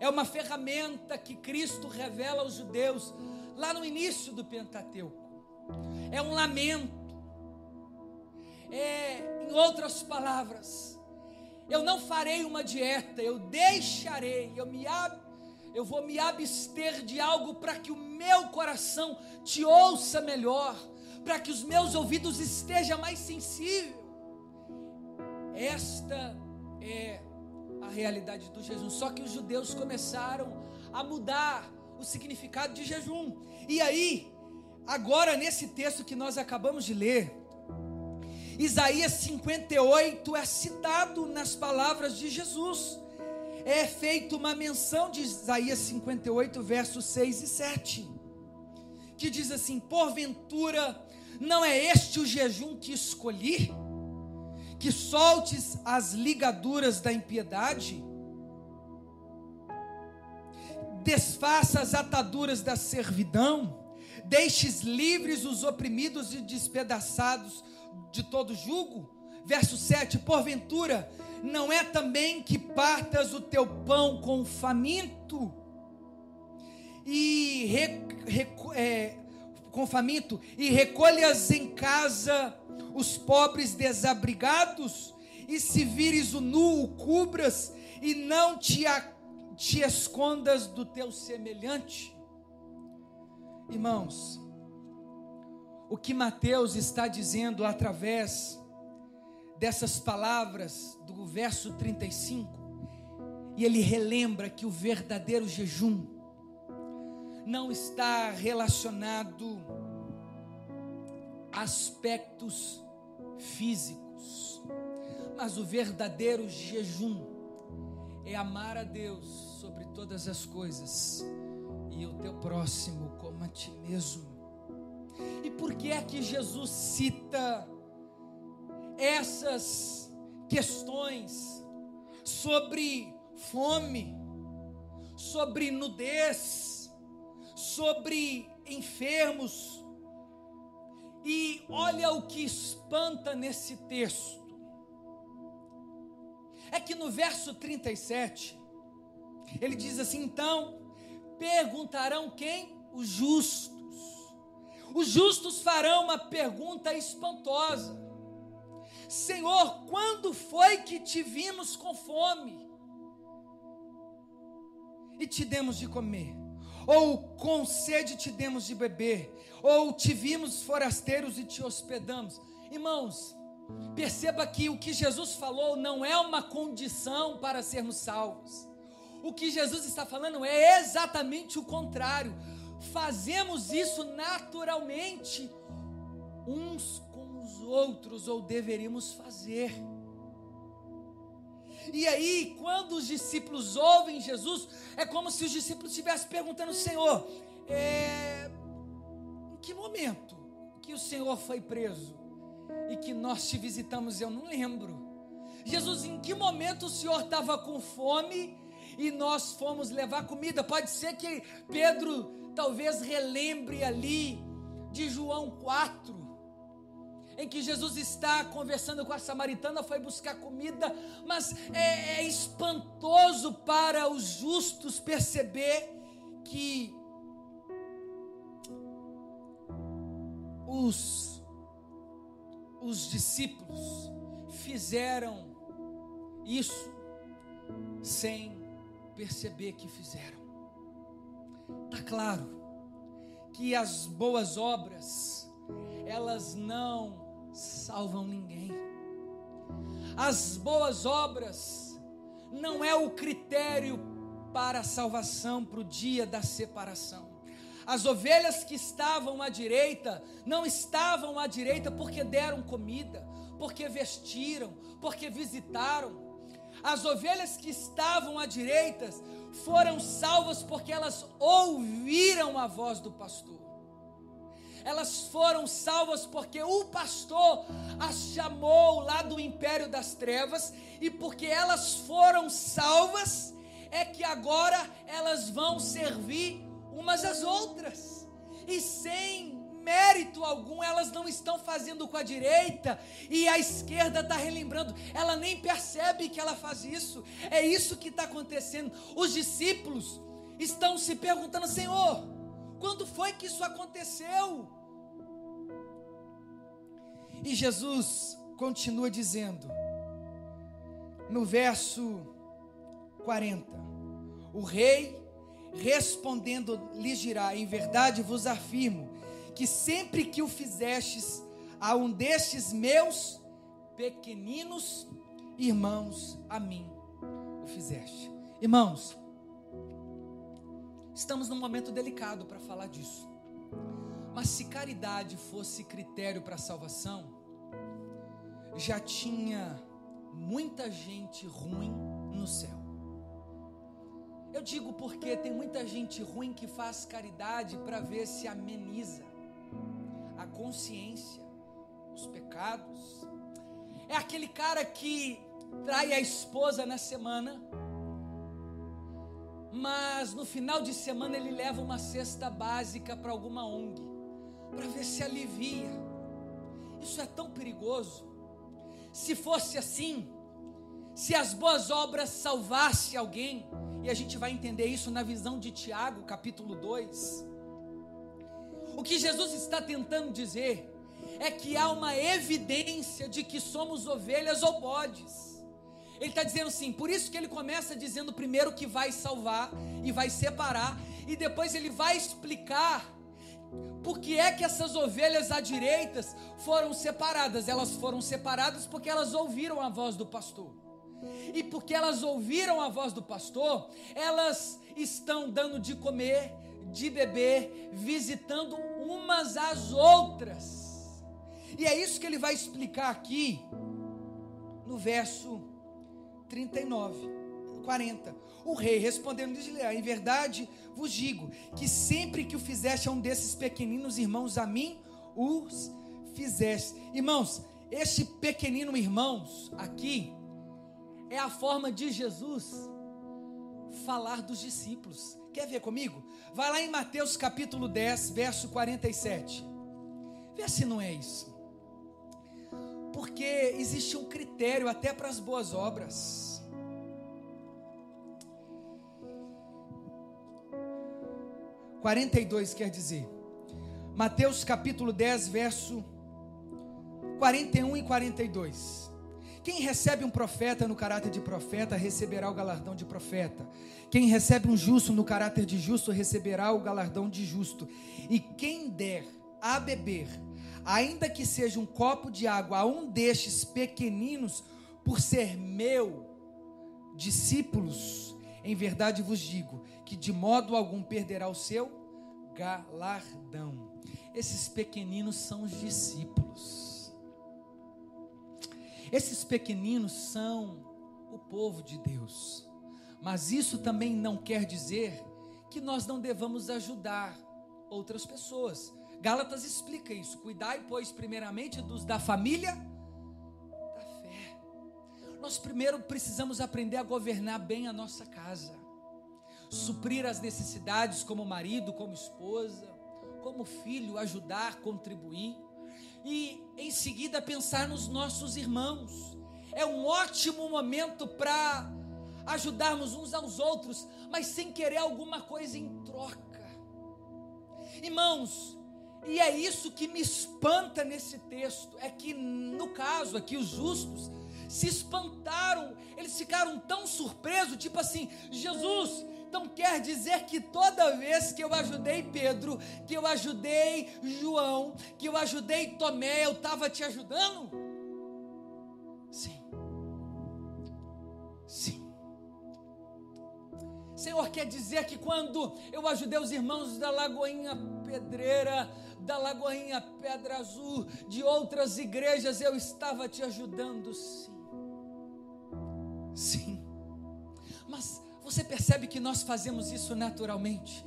É uma ferramenta que Cristo revela aos judeus lá no início do Pentateuco. É um lamento. É, em outras palavras, eu não farei uma dieta, eu deixarei, eu me eu vou me abster de algo para que o meu coração te ouça melhor, para que os meus ouvidos estejam mais sensível. Esta é a realidade do jejum. Só que os judeus começaram a mudar o significado de jejum. E aí, agora nesse texto que nós acabamos de ler, Isaías 58 é citado nas palavras de Jesus. É feita uma menção de Isaías 58, versos 6 e 7, que diz assim: Porventura, não é este o jejum que escolhi? Que soltes as ligaduras da impiedade? desfaça as ataduras da servidão, deixes livres os oprimidos e despedaçados de todo jugo. Verso 7: Porventura, não é também que partas o teu pão com o faminto e re, é, com faminto e recolhas em casa os pobres desabrigados e se vires o nu o cubras e não te te escondas do teu semelhante. Irmãos, o que Mateus está dizendo através dessas palavras do verso 35, e ele relembra que o verdadeiro jejum não está relacionado a aspectos físicos, mas o verdadeiro jejum é amar a Deus sobre todas as coisas e o teu próximo como a ti mesmo. E por que é que Jesus cita essas questões sobre fome, sobre nudez, sobre enfermos? E olha o que espanta nesse texto. É que no verso 37, ele diz assim: então, perguntarão quem? Os justos. Os justos farão uma pergunta espantosa: Senhor, quando foi que te vimos com fome e te demos de comer? Ou com sede te demos de beber? Ou te vimos forasteiros e te hospedamos? Irmãos, perceba que o que Jesus falou não é uma condição para sermos salvos. O que Jesus está falando é exatamente o contrário fazemos isso naturalmente uns com os outros, ou deveríamos fazer. E aí, quando os discípulos ouvem Jesus, é como se os discípulos estivessem perguntando: Senhor, é, em que momento que o Senhor foi preso e que nós te visitamos? Eu não lembro. Jesus, em que momento o Senhor estava com fome e nós fomos levar comida? Pode ser que Pedro talvez relembre ali de João 4, em que Jesus está conversando com a samaritana, foi buscar comida, mas é, é espantoso para os justos perceber que os, os discípulos fizeram isso sem perceber que fizeram. Está claro que as boas obras, elas não salvam ninguém. As boas obras não é o critério para a salvação, para o dia da separação. As ovelhas que estavam à direita, não estavam à direita porque deram comida, porque vestiram, porque visitaram. As ovelhas que estavam à direita foram salvas porque elas ouviram a voz do pastor. Elas foram salvas porque o pastor as chamou lá do império das trevas e porque elas foram salvas é que agora elas vão servir umas às outras. E sem mérito algum, elas não estão fazendo com a direita e a esquerda está relembrando, ela nem percebe que ela faz isso, é isso que está acontecendo. Os discípulos estão se perguntando: Senhor, quando foi que isso aconteceu? E Jesus continua dizendo, no verso 40, o rei respondendo lhes dirá: Em verdade vos afirmo que sempre que o fizestes a um destes meus pequeninos irmãos, a mim o fizeste. Irmãos, estamos num momento delicado para falar disso. Mas se caridade fosse critério para salvação, já tinha muita gente ruim no céu. Eu digo porque tem muita gente ruim que faz caridade para ver se ameniza a consciência, os pecados. É aquele cara que trai a esposa na semana, mas no final de semana ele leva uma cesta básica para alguma ONG, para ver se alivia. Isso é tão perigoso. Se fosse assim, se as boas obras salvassem alguém, e a gente vai entender isso na visão de Tiago, capítulo 2. O que Jesus está tentando dizer é que há uma evidência de que somos ovelhas ou bodes. Ele está dizendo assim, por isso que ele começa dizendo primeiro que vai salvar e vai separar, e depois ele vai explicar por que é que essas ovelhas à direita foram separadas? Elas foram separadas porque elas ouviram a voz do pastor. E porque elas ouviram a voz do pastor, elas estão dando de comer, de beber, visitando umas às outras. E é isso que ele vai explicar aqui no verso 39, 40. O rei respondendo lhe em verdade vos digo que sempre que o fizeste a um desses pequeninos irmãos a mim, os fizeste. Irmãos, este pequenino irmãos aqui é a forma de Jesus falar dos discípulos. Quer ver comigo? Vai lá em Mateus capítulo 10, verso 47. Vê se não é isso. Porque existe um critério até para as boas obras. Quarenta e dois quer dizer, Mateus capítulo 10, verso 41 e 42. Quem recebe um profeta no caráter de profeta, receberá o galardão de profeta. Quem recebe um justo no caráter de justo, receberá o galardão de justo. E quem der a beber, ainda que seja um copo de água a um destes pequeninos, por ser meu discípulos, em verdade vos digo que de modo algum perderá o seu galardão. Esses pequeninos são os discípulos. Esses pequeninos são o povo de Deus. Mas isso também não quer dizer que nós não devamos ajudar outras pessoas. Gálatas explica isso. Cuidai, pois, primeiramente dos da família da fé. Nós primeiro precisamos aprender a governar bem a nossa casa, suprir as necessidades como marido, como esposa, como filho, ajudar, contribuir e em seguida pensar nos nossos irmãos. É um ótimo momento para ajudarmos uns aos outros, mas sem querer alguma coisa em troca. Irmãos, e é isso que me espanta nesse texto, é que no caso aqui os justos se espantaram, eles ficaram tão surpresos, tipo assim, Jesus, então quer dizer que toda vez que eu ajudei Pedro, que eu ajudei João, que eu ajudei Tomé, eu estava te ajudando? Sim. Sim. Senhor, quer dizer que quando eu ajudei os irmãos da Lagoinha Pedreira, da Lagoinha Pedra Azul, de outras igrejas, eu estava te ajudando, sim. Sim. Mas você percebe que nós fazemos isso naturalmente?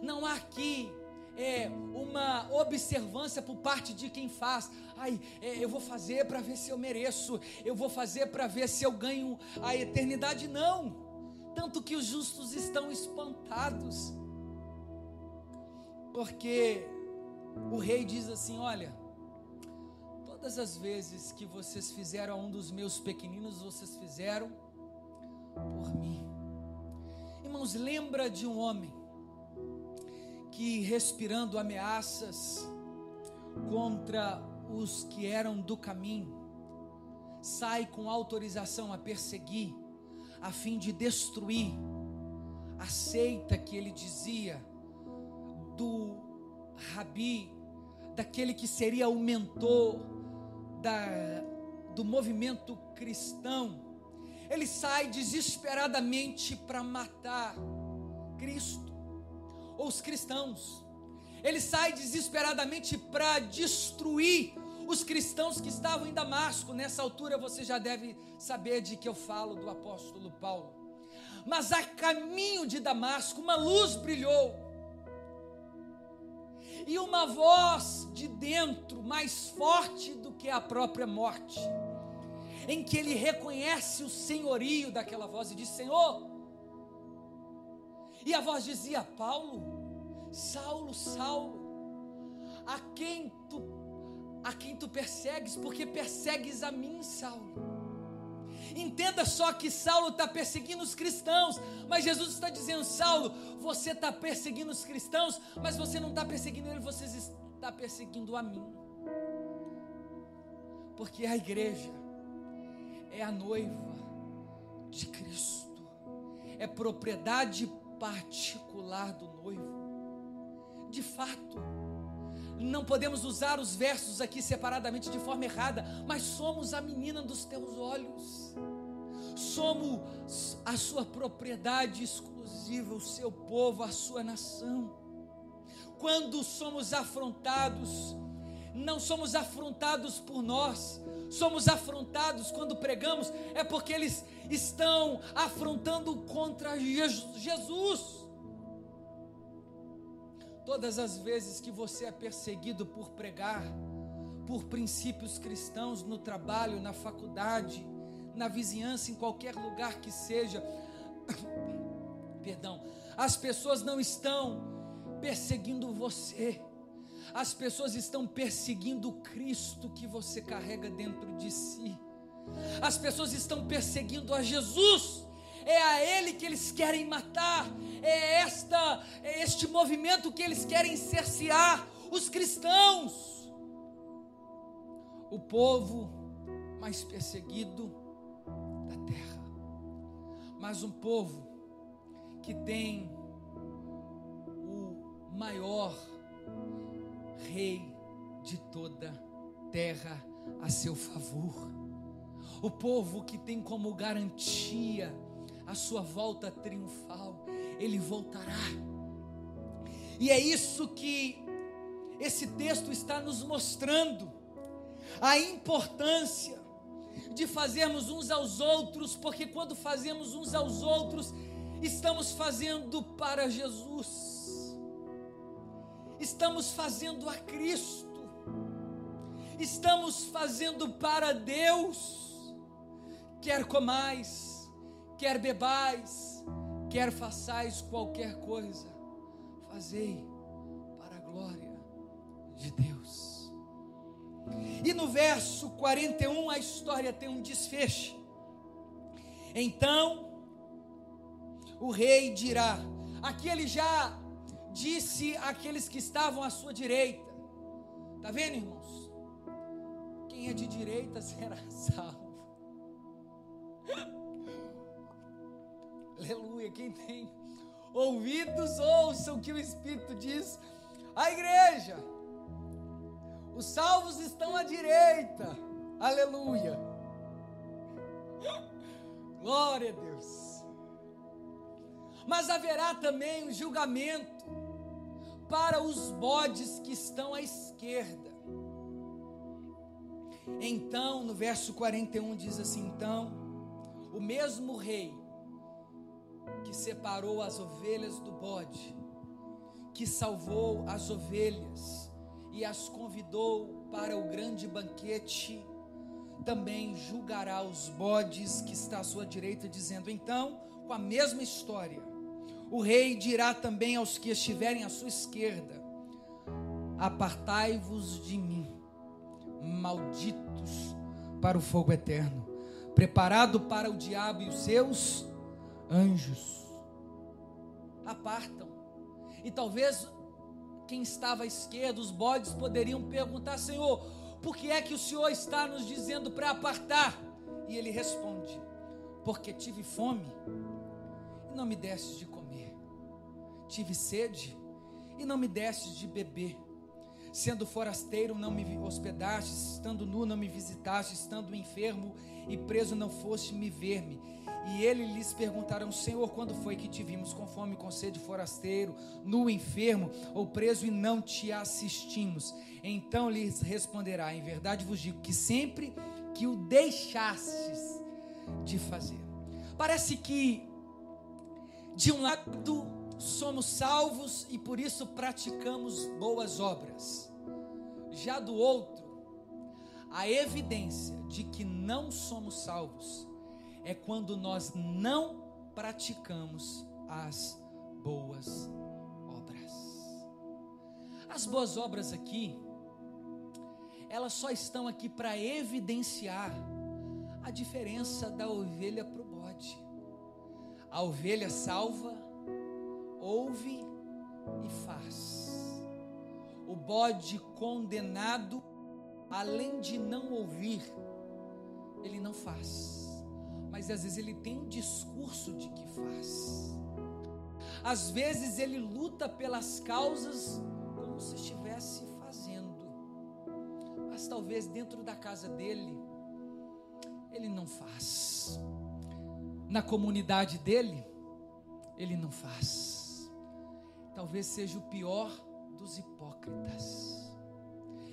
Não há aqui é, uma observância por parte de quem faz. Ai, é, eu vou fazer para ver se eu mereço, eu vou fazer para ver se eu ganho a eternidade. Não. Tanto que os justos estão espantados. Porque o rei diz assim: Olha, todas as vezes que vocês fizeram a um dos meus pequeninos, vocês fizeram por mim. Irmãos, lembra de um homem que, respirando ameaças contra os que eram do caminho, sai com autorização a perseguir, a fim de destruir a seita que ele dizia do Rabi, daquele que seria o mentor da, do movimento cristão ele sai desesperadamente para matar Cristo ou os cristãos. Ele sai desesperadamente para destruir os cristãos que estavam em Damasco. Nessa altura você já deve saber de que eu falo do apóstolo Paulo. Mas a caminho de Damasco, uma luz brilhou. E uma voz de dentro, mais forte do que a própria morte, em que ele reconhece o senhorio daquela voz e diz: Senhor. E a voz dizia: Paulo, Saulo, Saulo, a quem tu, a quem tu persegues, porque persegues a mim, Saulo. Entenda só que Saulo está perseguindo os cristãos, mas Jesus está dizendo: Saulo, você está perseguindo os cristãos, mas você não está perseguindo ele, você está perseguindo a mim. Porque a igreja é a noiva de Cristo, é propriedade particular do noivo. de fato, não podemos usar os versos aqui separadamente de forma errada, mas somos a menina dos teus olhos, somos a sua propriedade exclusiva, o seu povo, a sua nação. Quando somos afrontados, não somos afrontados por nós, somos afrontados quando pregamos, é porque eles estão afrontando contra Jesus. Todas as vezes que você é perseguido por pregar, por princípios cristãos no trabalho, na faculdade, na vizinhança, em qualquer lugar que seja, perdão, as pessoas não estão perseguindo você, as pessoas estão perseguindo o Cristo que você carrega dentro de si, as pessoas estão perseguindo a Jesus, é a Ele que eles querem matar, é, esta, é este movimento que eles querem cercear os cristãos, o povo mais perseguido da terra, mas um povo que tem o maior rei de toda terra a seu favor. O povo que tem como garantia a sua volta triunfal, ele voltará. E é isso que esse texto está nos mostrando, a importância de fazermos uns aos outros, porque quando fazemos uns aos outros, estamos fazendo para Jesus, estamos fazendo a Cristo, estamos fazendo para Deus. Quer comais, quer bebais, quer façais qualquer coisa, fazei para a glória de Deus. E no verso 41 a história tem um desfecho. Então o rei dirá: aqui ele já disse àqueles que estavam à sua direita. Tá vendo, irmãos? Quem é de direita será salvo. Aleluia. Quem tem ouvidos, ouçam o que o Espírito diz à igreja. Os salvos estão à direita. Aleluia. Glória a Deus. Mas haverá também um julgamento para os bodes que estão à esquerda. Então, no verso 41 diz assim: Então, o mesmo rei que separou as ovelhas do bode, que salvou as ovelhas e as convidou para o grande banquete, também julgará os bodes que está à sua direita, dizendo: Então, com a mesma história, o rei dirá também aos que estiverem à sua esquerda: Apartai-vos de mim, malditos, para o fogo eterno, preparado para o diabo e os seus anjos apartam. E talvez quem estava à esquerda, os bodes, poderiam perguntar: Senhor, por que é que o Senhor está nos dizendo para apartar? E ele responde: Porque tive fome e não me deste de tive sede e não me deste de beber. Sendo forasteiro, não me hospedaste, estando nu, não me visitaste, estando enfermo e preso, não foste me ver-me. E ele lhes perguntaram: Senhor, quando foi que te vimos com fome, com sede, forasteiro, nu, enfermo ou preso e não te assistimos? Então lhes responderá: Em verdade vos digo que sempre que o deixastes de fazer. Parece que, de um lado, somos salvos e por isso praticamos boas obras. Já do outro, a evidência de que não somos salvos é quando nós não praticamos as boas obras. As boas obras aqui, elas só estão aqui para evidenciar a diferença da ovelha para o bode. A ovelha salva, ouve e faz. O bode condenado, além de não ouvir, ele não faz mas às vezes ele tem um discurso de que faz. Às vezes ele luta pelas causas se estivesse fazendo. Mas talvez dentro da casa dele, ele não faz. Na comunidade dele, ele não faz. Talvez seja o pior dos hipócritas.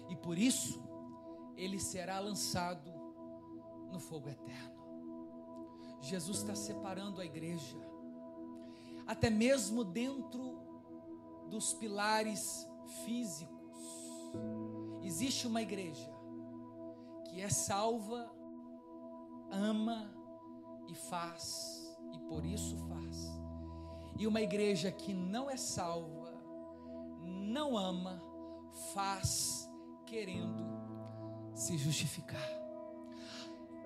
E por isso, ele será lançado no fogo eterno. Jesus está separando a igreja, até mesmo dentro dos pilares físicos. Existe uma igreja que é salva, ama e faz, e por isso faz. E uma igreja que não é salva, não ama, faz querendo se justificar.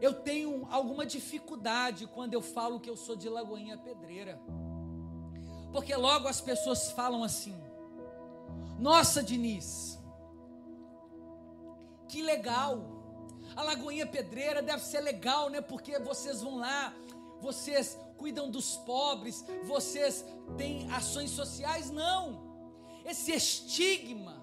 Eu tenho alguma dificuldade quando eu falo que eu sou de Lagoinha Pedreira. Porque logo as pessoas falam assim: Nossa, Diniz, que legal. A Lagoinha Pedreira deve ser legal, né? Porque vocês vão lá, vocês cuidam dos pobres, vocês têm ações sociais. Não. Esse estigma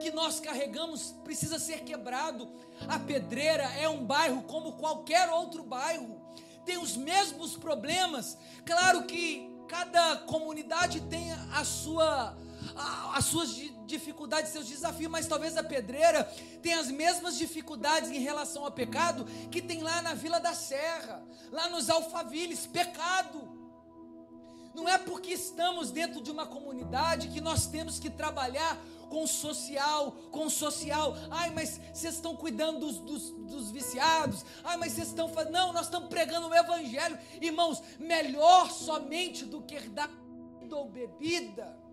que nós carregamos precisa ser quebrado. A Pedreira é um bairro como qualquer outro bairro, tem os mesmos problemas. Claro que cada comunidade tem a sua as suas dificuldades, seus desafios, mas talvez a pedreira tenha as mesmas dificuldades em relação ao pecado que tem lá na Vila da Serra, lá nos Alfaviles, pecado. Não é porque estamos dentro de uma comunidade que nós temos que trabalhar com social, com social. Ai, mas vocês estão cuidando dos, dos, dos viciados. Ai, mas vocês estão fazendo. Não, nós estamos pregando o evangelho. Irmãos, melhor somente do que dar ou bebida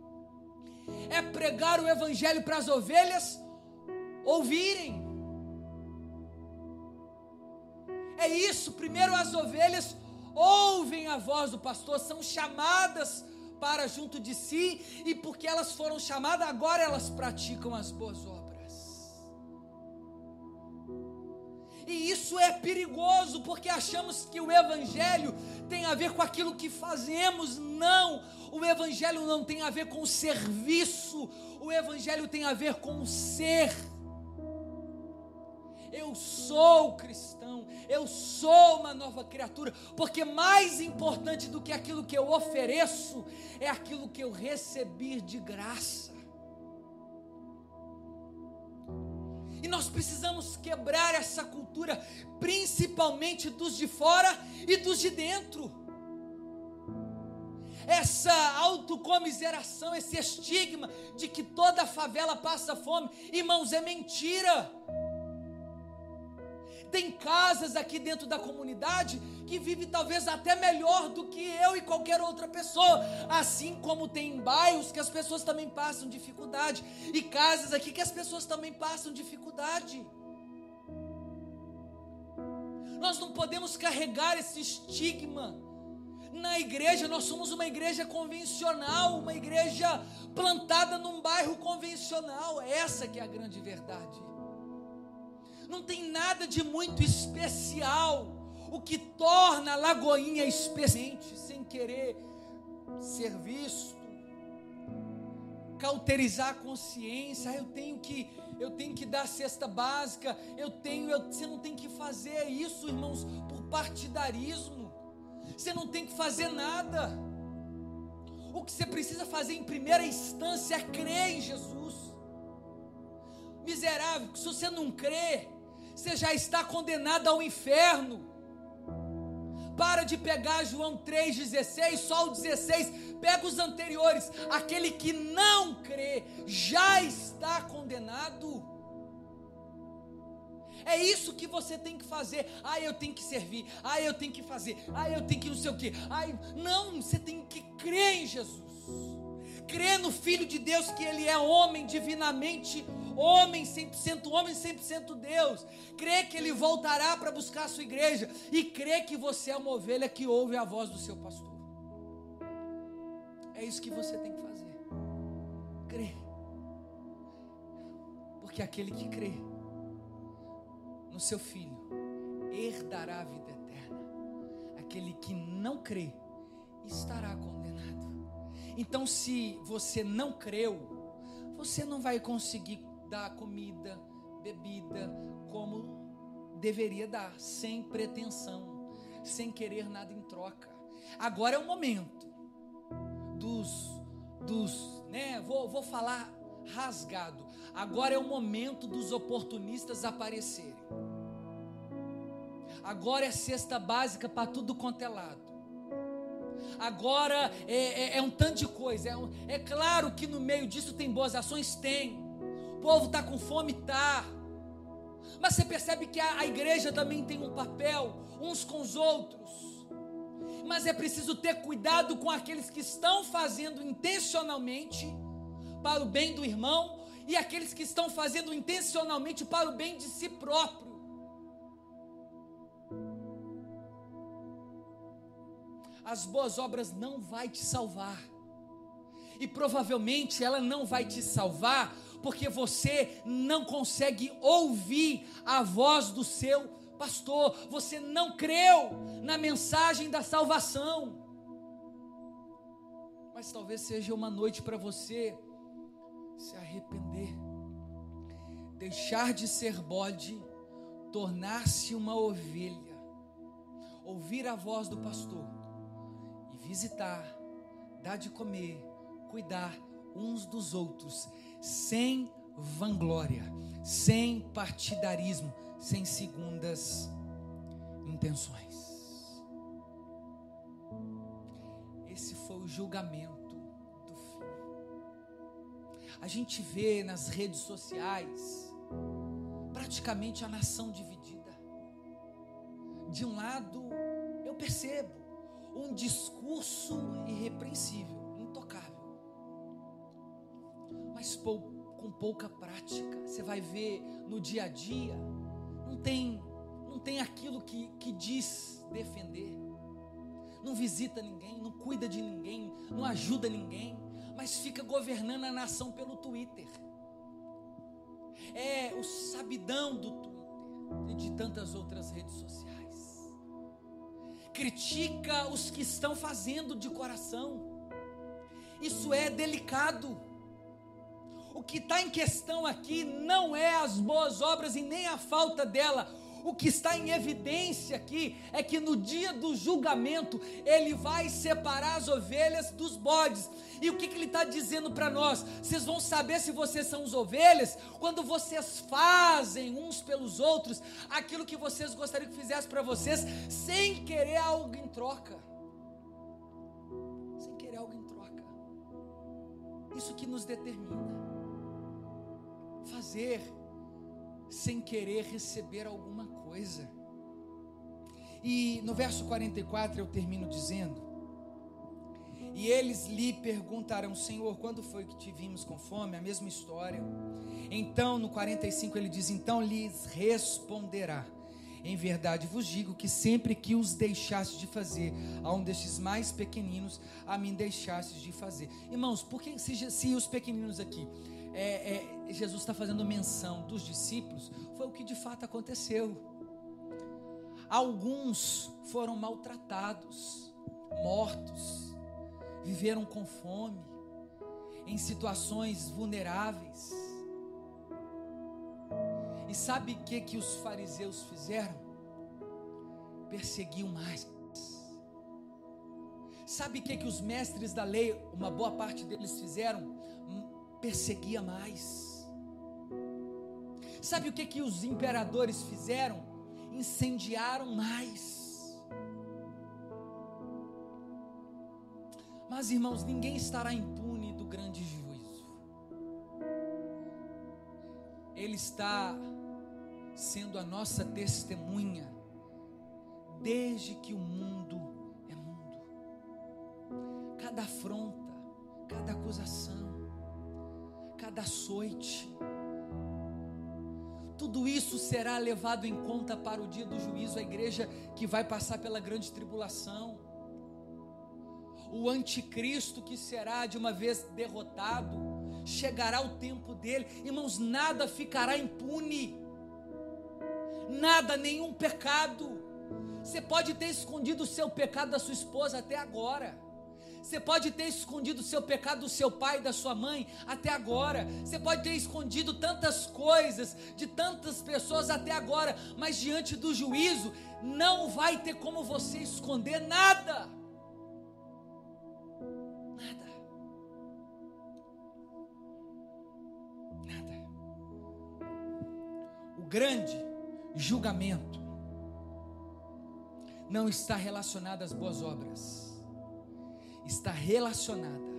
é pregar o evangelho para as ovelhas ouvirem. É isso, primeiro as ovelhas ouvem a voz do pastor, são chamadas para junto de si, e porque elas foram chamadas, agora elas praticam as boas obras. E isso é perigoso, porque achamos que o Evangelho tem a ver com aquilo que fazemos. Não, o Evangelho não tem a ver com serviço, o Evangelho tem a ver com ser. Eu sou cristão, eu sou uma nova criatura, porque mais importante do que aquilo que eu ofereço é aquilo que eu recebi de graça. E nós precisamos quebrar essa cultura, principalmente dos de fora e dos de dentro. Essa autocomiseração, esse estigma de que toda favela passa fome, irmãos, é mentira. Tem casas aqui dentro da comunidade que vive talvez até melhor do que eu e qualquer outra pessoa. Assim como tem bairros que as pessoas também passam dificuldade. E casas aqui que as pessoas também passam dificuldade. Nós não podemos carregar esse estigma. Na igreja, nós somos uma igreja convencional, uma igreja plantada num bairro convencional. Essa que é a grande verdade não tem nada de muito especial. O que torna a Lagoinha especial, sem querer ser visto, cauterizar a consciência. Ah, eu tenho que, eu tenho que dar a cesta básica. Eu tenho, eu, você não tem que fazer isso, irmãos, por partidarismo. Você não tem que fazer nada. O que você precisa fazer em primeira instância é crer em Jesus. Miserável, se você não crê, você já está condenado ao inferno. Para de pegar João 3,16, só o 16, pega os anteriores. Aquele que não crê já está condenado. É isso que você tem que fazer. Ah, eu tenho que servir. Ah, eu tenho que fazer. Ah, eu tenho que não sei o que. Ah, não, você tem que crer em Jesus. Crer no Filho de Deus que ele é homem divinamente homem 100% homem, 100% Deus. Crê que ele voltará para buscar a sua igreja e crê que você é uma ovelha que ouve a voz do seu pastor. É isso que você tem que fazer. Crê. Porque aquele que crê no seu filho herdará a vida eterna. Aquele que não crê estará condenado. Então, se você não creu, você não vai conseguir dar comida, bebida como deveria dar, sem pretensão, sem querer nada em troca. Agora é o momento dos, dos, né? Vou, vou falar rasgado. Agora é o momento dos oportunistas aparecerem. Agora é cesta básica para tudo quanto é lado. Agora é, é, é um tanto de coisa. É, um, é, claro que no meio disso tem boas ações? Tem. O povo está com fome? Tá. Mas você percebe que a, a igreja também tem um papel, uns com os outros. Mas é preciso ter cuidado com aqueles que estão fazendo intencionalmente para o bem do irmão e aqueles que estão fazendo intencionalmente para o bem de si próprio. As boas obras não vai te salvar. E provavelmente ela não vai te salvar porque você não consegue ouvir a voz do seu pastor, você não creu na mensagem da salvação. Mas talvez seja uma noite para você se arrepender, deixar de ser bode, tornar-se uma ovelha, ouvir a voz do pastor visitar, dar de comer, cuidar uns dos outros, sem vanglória, sem partidarismo, sem segundas intenções. Esse foi o julgamento a gente vê nas redes sociais praticamente a nação dividida. De um lado, eu percebo um discurso irrepreensível, intocável, mas com pouca prática. Você vai ver no dia a dia, não tem, não tem aquilo que, que diz defender, não visita ninguém, não cuida de ninguém, não ajuda ninguém mas fica governando a nação pelo Twitter. É o sabidão do Twitter e de tantas outras redes sociais. Critica os que estão fazendo de coração. Isso é delicado. O que está em questão aqui não é as boas obras e nem a falta dela. O que está em evidência aqui é que no dia do julgamento ele vai separar as ovelhas dos bodes. E o que, que ele está dizendo para nós? Vocês vão saber se vocês são as ovelhas quando vocês fazem uns pelos outros aquilo que vocês gostariam que fizesse para vocês, sem querer algo em troca. Sem querer algo em troca. Isso que nos determina. Fazer sem querer receber alguma coisa. E no verso 44 eu termino dizendo: E eles lhe perguntarão, Senhor, quando foi que te vimos com fome? A mesma história. Então, no 45 ele diz: Então lhes responderá. Em verdade vos digo que sempre que os deixaste de fazer a um destes mais pequeninos, a mim deixastes de fazer. Irmãos, por que se, se os pequeninos aqui é, é, Jesus está fazendo menção dos discípulos, foi o que de fato aconteceu. Alguns foram maltratados, mortos, viveram com fome, em situações vulneráveis. E sabe o que, que os fariseus fizeram? Perseguiam mais. Sabe o que, que os mestres da lei, uma boa parte deles fizeram? Perseguia mais. Sabe o que, que os imperadores fizeram? Incendiaram mais. Mas, irmãos, ninguém estará impune do grande juízo. Ele está sendo a nossa testemunha desde que o mundo é mundo. Cada afronta, cada acusação, cada açoite. Tudo isso será levado em conta para o dia do juízo, a igreja que vai passar pela grande tribulação. O anticristo que será de uma vez derrotado, chegará o tempo dele, irmãos, nada ficará impune, nada, nenhum pecado. Você pode ter escondido o seu pecado da sua esposa até agora, Você pode ter escondido o seu pecado do seu pai e da sua mãe até agora. Você pode ter escondido tantas coisas de tantas pessoas até agora, mas diante do juízo não vai ter como você esconder nada. Nada. Nada. O grande julgamento não está relacionado às boas obras está relacionada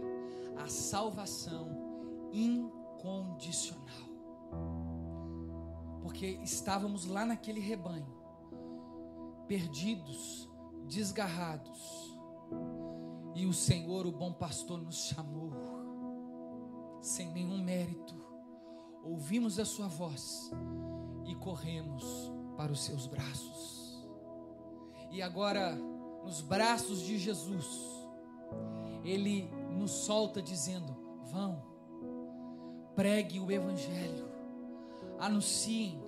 à salvação incondicional. Porque estávamos lá naquele rebanho, perdidos, desgarrados, e o Senhor, o bom pastor, nos chamou, sem nenhum mérito, ouvimos a Sua voz e corremos para os Seus braços. E agora, nos braços de Jesus, ele nos solta dizendo: vão, pregue o Evangelho, anunciem,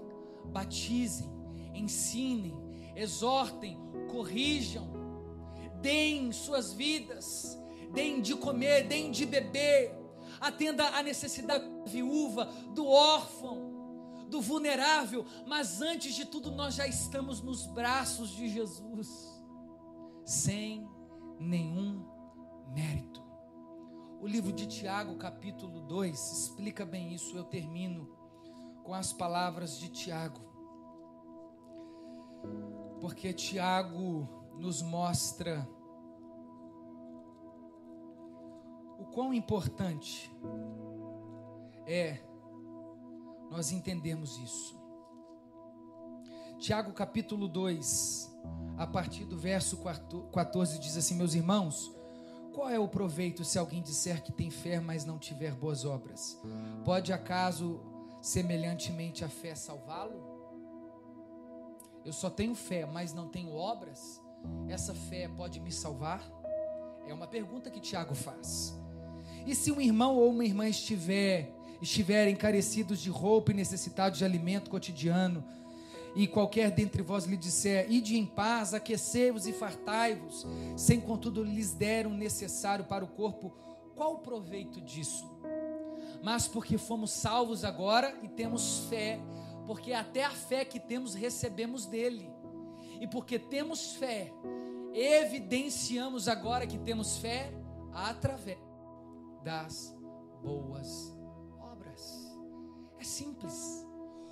batizem, ensinem, exortem, corrijam, deem suas vidas, deem de comer, deem de beber, atenda a necessidade da viúva, do órfão, do vulnerável, mas antes de tudo nós já estamos nos braços de Jesus, sem nenhum mérito. O livro de Tiago, capítulo 2, explica bem isso. Eu termino com as palavras de Tiago. Porque Tiago nos mostra o quão importante é nós entendermos isso. Tiago capítulo 2, a partir do verso 14, diz assim: Meus irmãos, qual é o proveito se alguém disser que tem fé, mas não tiver boas obras? Pode acaso, semelhantemente, a fé salvá-lo? Eu só tenho fé, mas não tenho obras? Essa fé pode me salvar? É uma pergunta que Tiago faz. E se um irmão ou uma irmã estiver estiverem carecidos de roupa e necessitados de alimento cotidiano, e qualquer dentre vós lhe disser, ide em paz, aquecei-vos e fartai-vos, sem contudo lhes der o necessário para o corpo, qual o proveito disso? Mas porque fomos salvos agora e temos fé, porque até a fé que temos recebemos dele, e porque temos fé, evidenciamos agora que temos fé através das boas obras. É simples.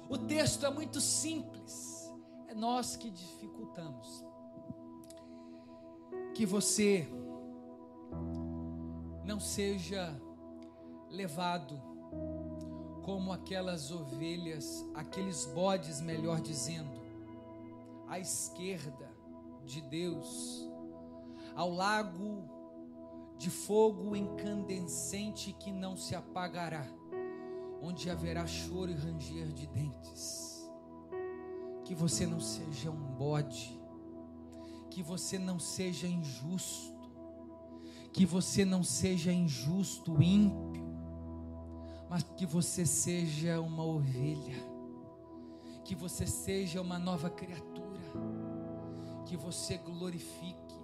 O texto é muito simples, é nós que dificultamos. Que você não seja levado como aquelas ovelhas, aqueles bodes, melhor dizendo, à esquerda de Deus, ao lago de fogo incandescente que não se apagará onde haverá choro e ranger de dentes. Que você não seja um bode, que você não seja injusto, que você não seja injusto, ímpio, mas que você seja uma ovelha, que você seja uma nova criatura, que você glorifique,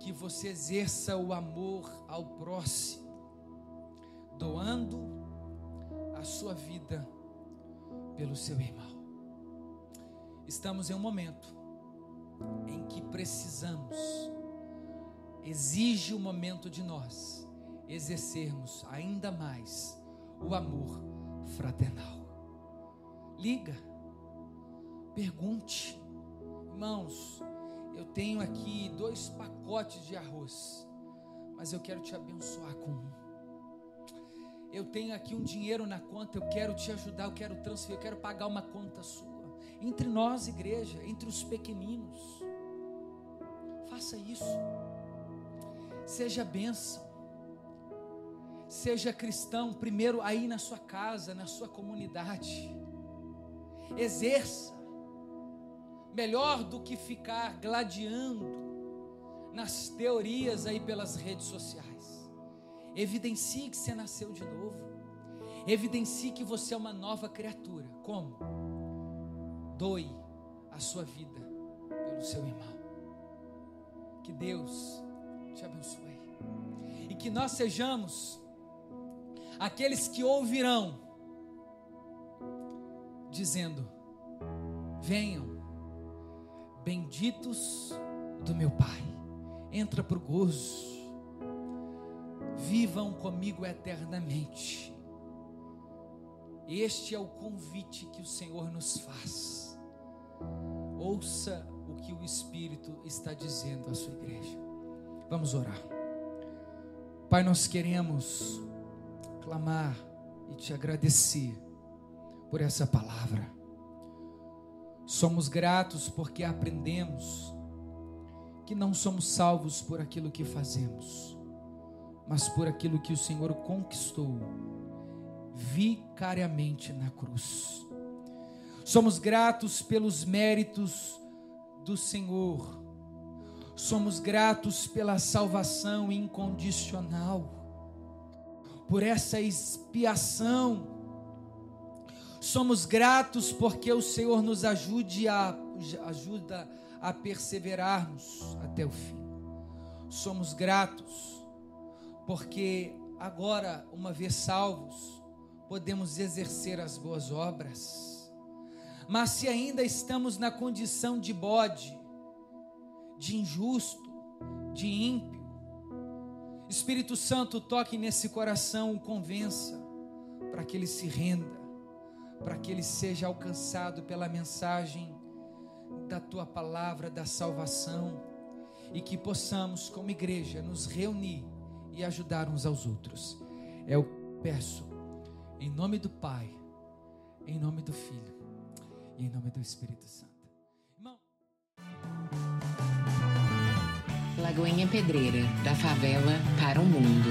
que você exerça o amor ao próximo, doando a sua vida pelo seu irmão. Estamos em um momento em que precisamos, exige o momento de nós exercermos ainda mais o amor fraternal. Liga, pergunte, irmãos, eu tenho aqui dois pacotes de arroz, mas eu quero te abençoar com um eu tenho aqui um dinheiro na conta, eu quero te ajudar, eu quero transferir, eu quero pagar uma conta sua. Entre nós, igreja, entre os pequeninos, faça isso. Seja bênção. Seja cristão, primeiro aí na sua casa, na sua comunidade. Exerça. Melhor do que ficar gladiando nas teorias aí pelas redes sociais. Evidencie que você nasceu de novo. Evidencie que você é uma nova criatura. Como? Doe a sua vida pelo seu irmão. Que Deus te abençoe. e que nós sejamos aqueles que ouvirão, dizendo: Venham, benditos do meu Pai, entra para o gozo, vivam comigo eternamente. Este é o convite que o Senhor nos faz. Ouça o que o Espírito está dizendo à sua igreja. Vamos orar. Pai, nós queremos clamar e te agradecer por essa palavra. Somos gratos porque aprendemos que não somos salvos por aquilo que fazemos, mas por aquilo que o Senhor conquistou vicariamente na cruz. Somos gratos pelos méritos do Senhor. Somos gratos pela salvação incondicional, por essa expiação. Somos gratos porque o Senhor nos ajude a, ajuda a perseverarmos até o fim. Somos gratos porque agora, uma vez salvos, podemos exercer as boas obras. Mas se ainda estamos na condição de bode, de injusto, de ímpio, Espírito Santo toque nesse coração, o convença, para que ele se renda, para que ele seja alcançado pela mensagem da tua palavra da salvação e que possamos, como igreja, nos reunir e ajudar uns aos outros. Eu peço, em nome do Pai, em nome do Filho e em nome do Espírito Santo. Irmão. Lagoinha Pedreira, da favela para o mundo.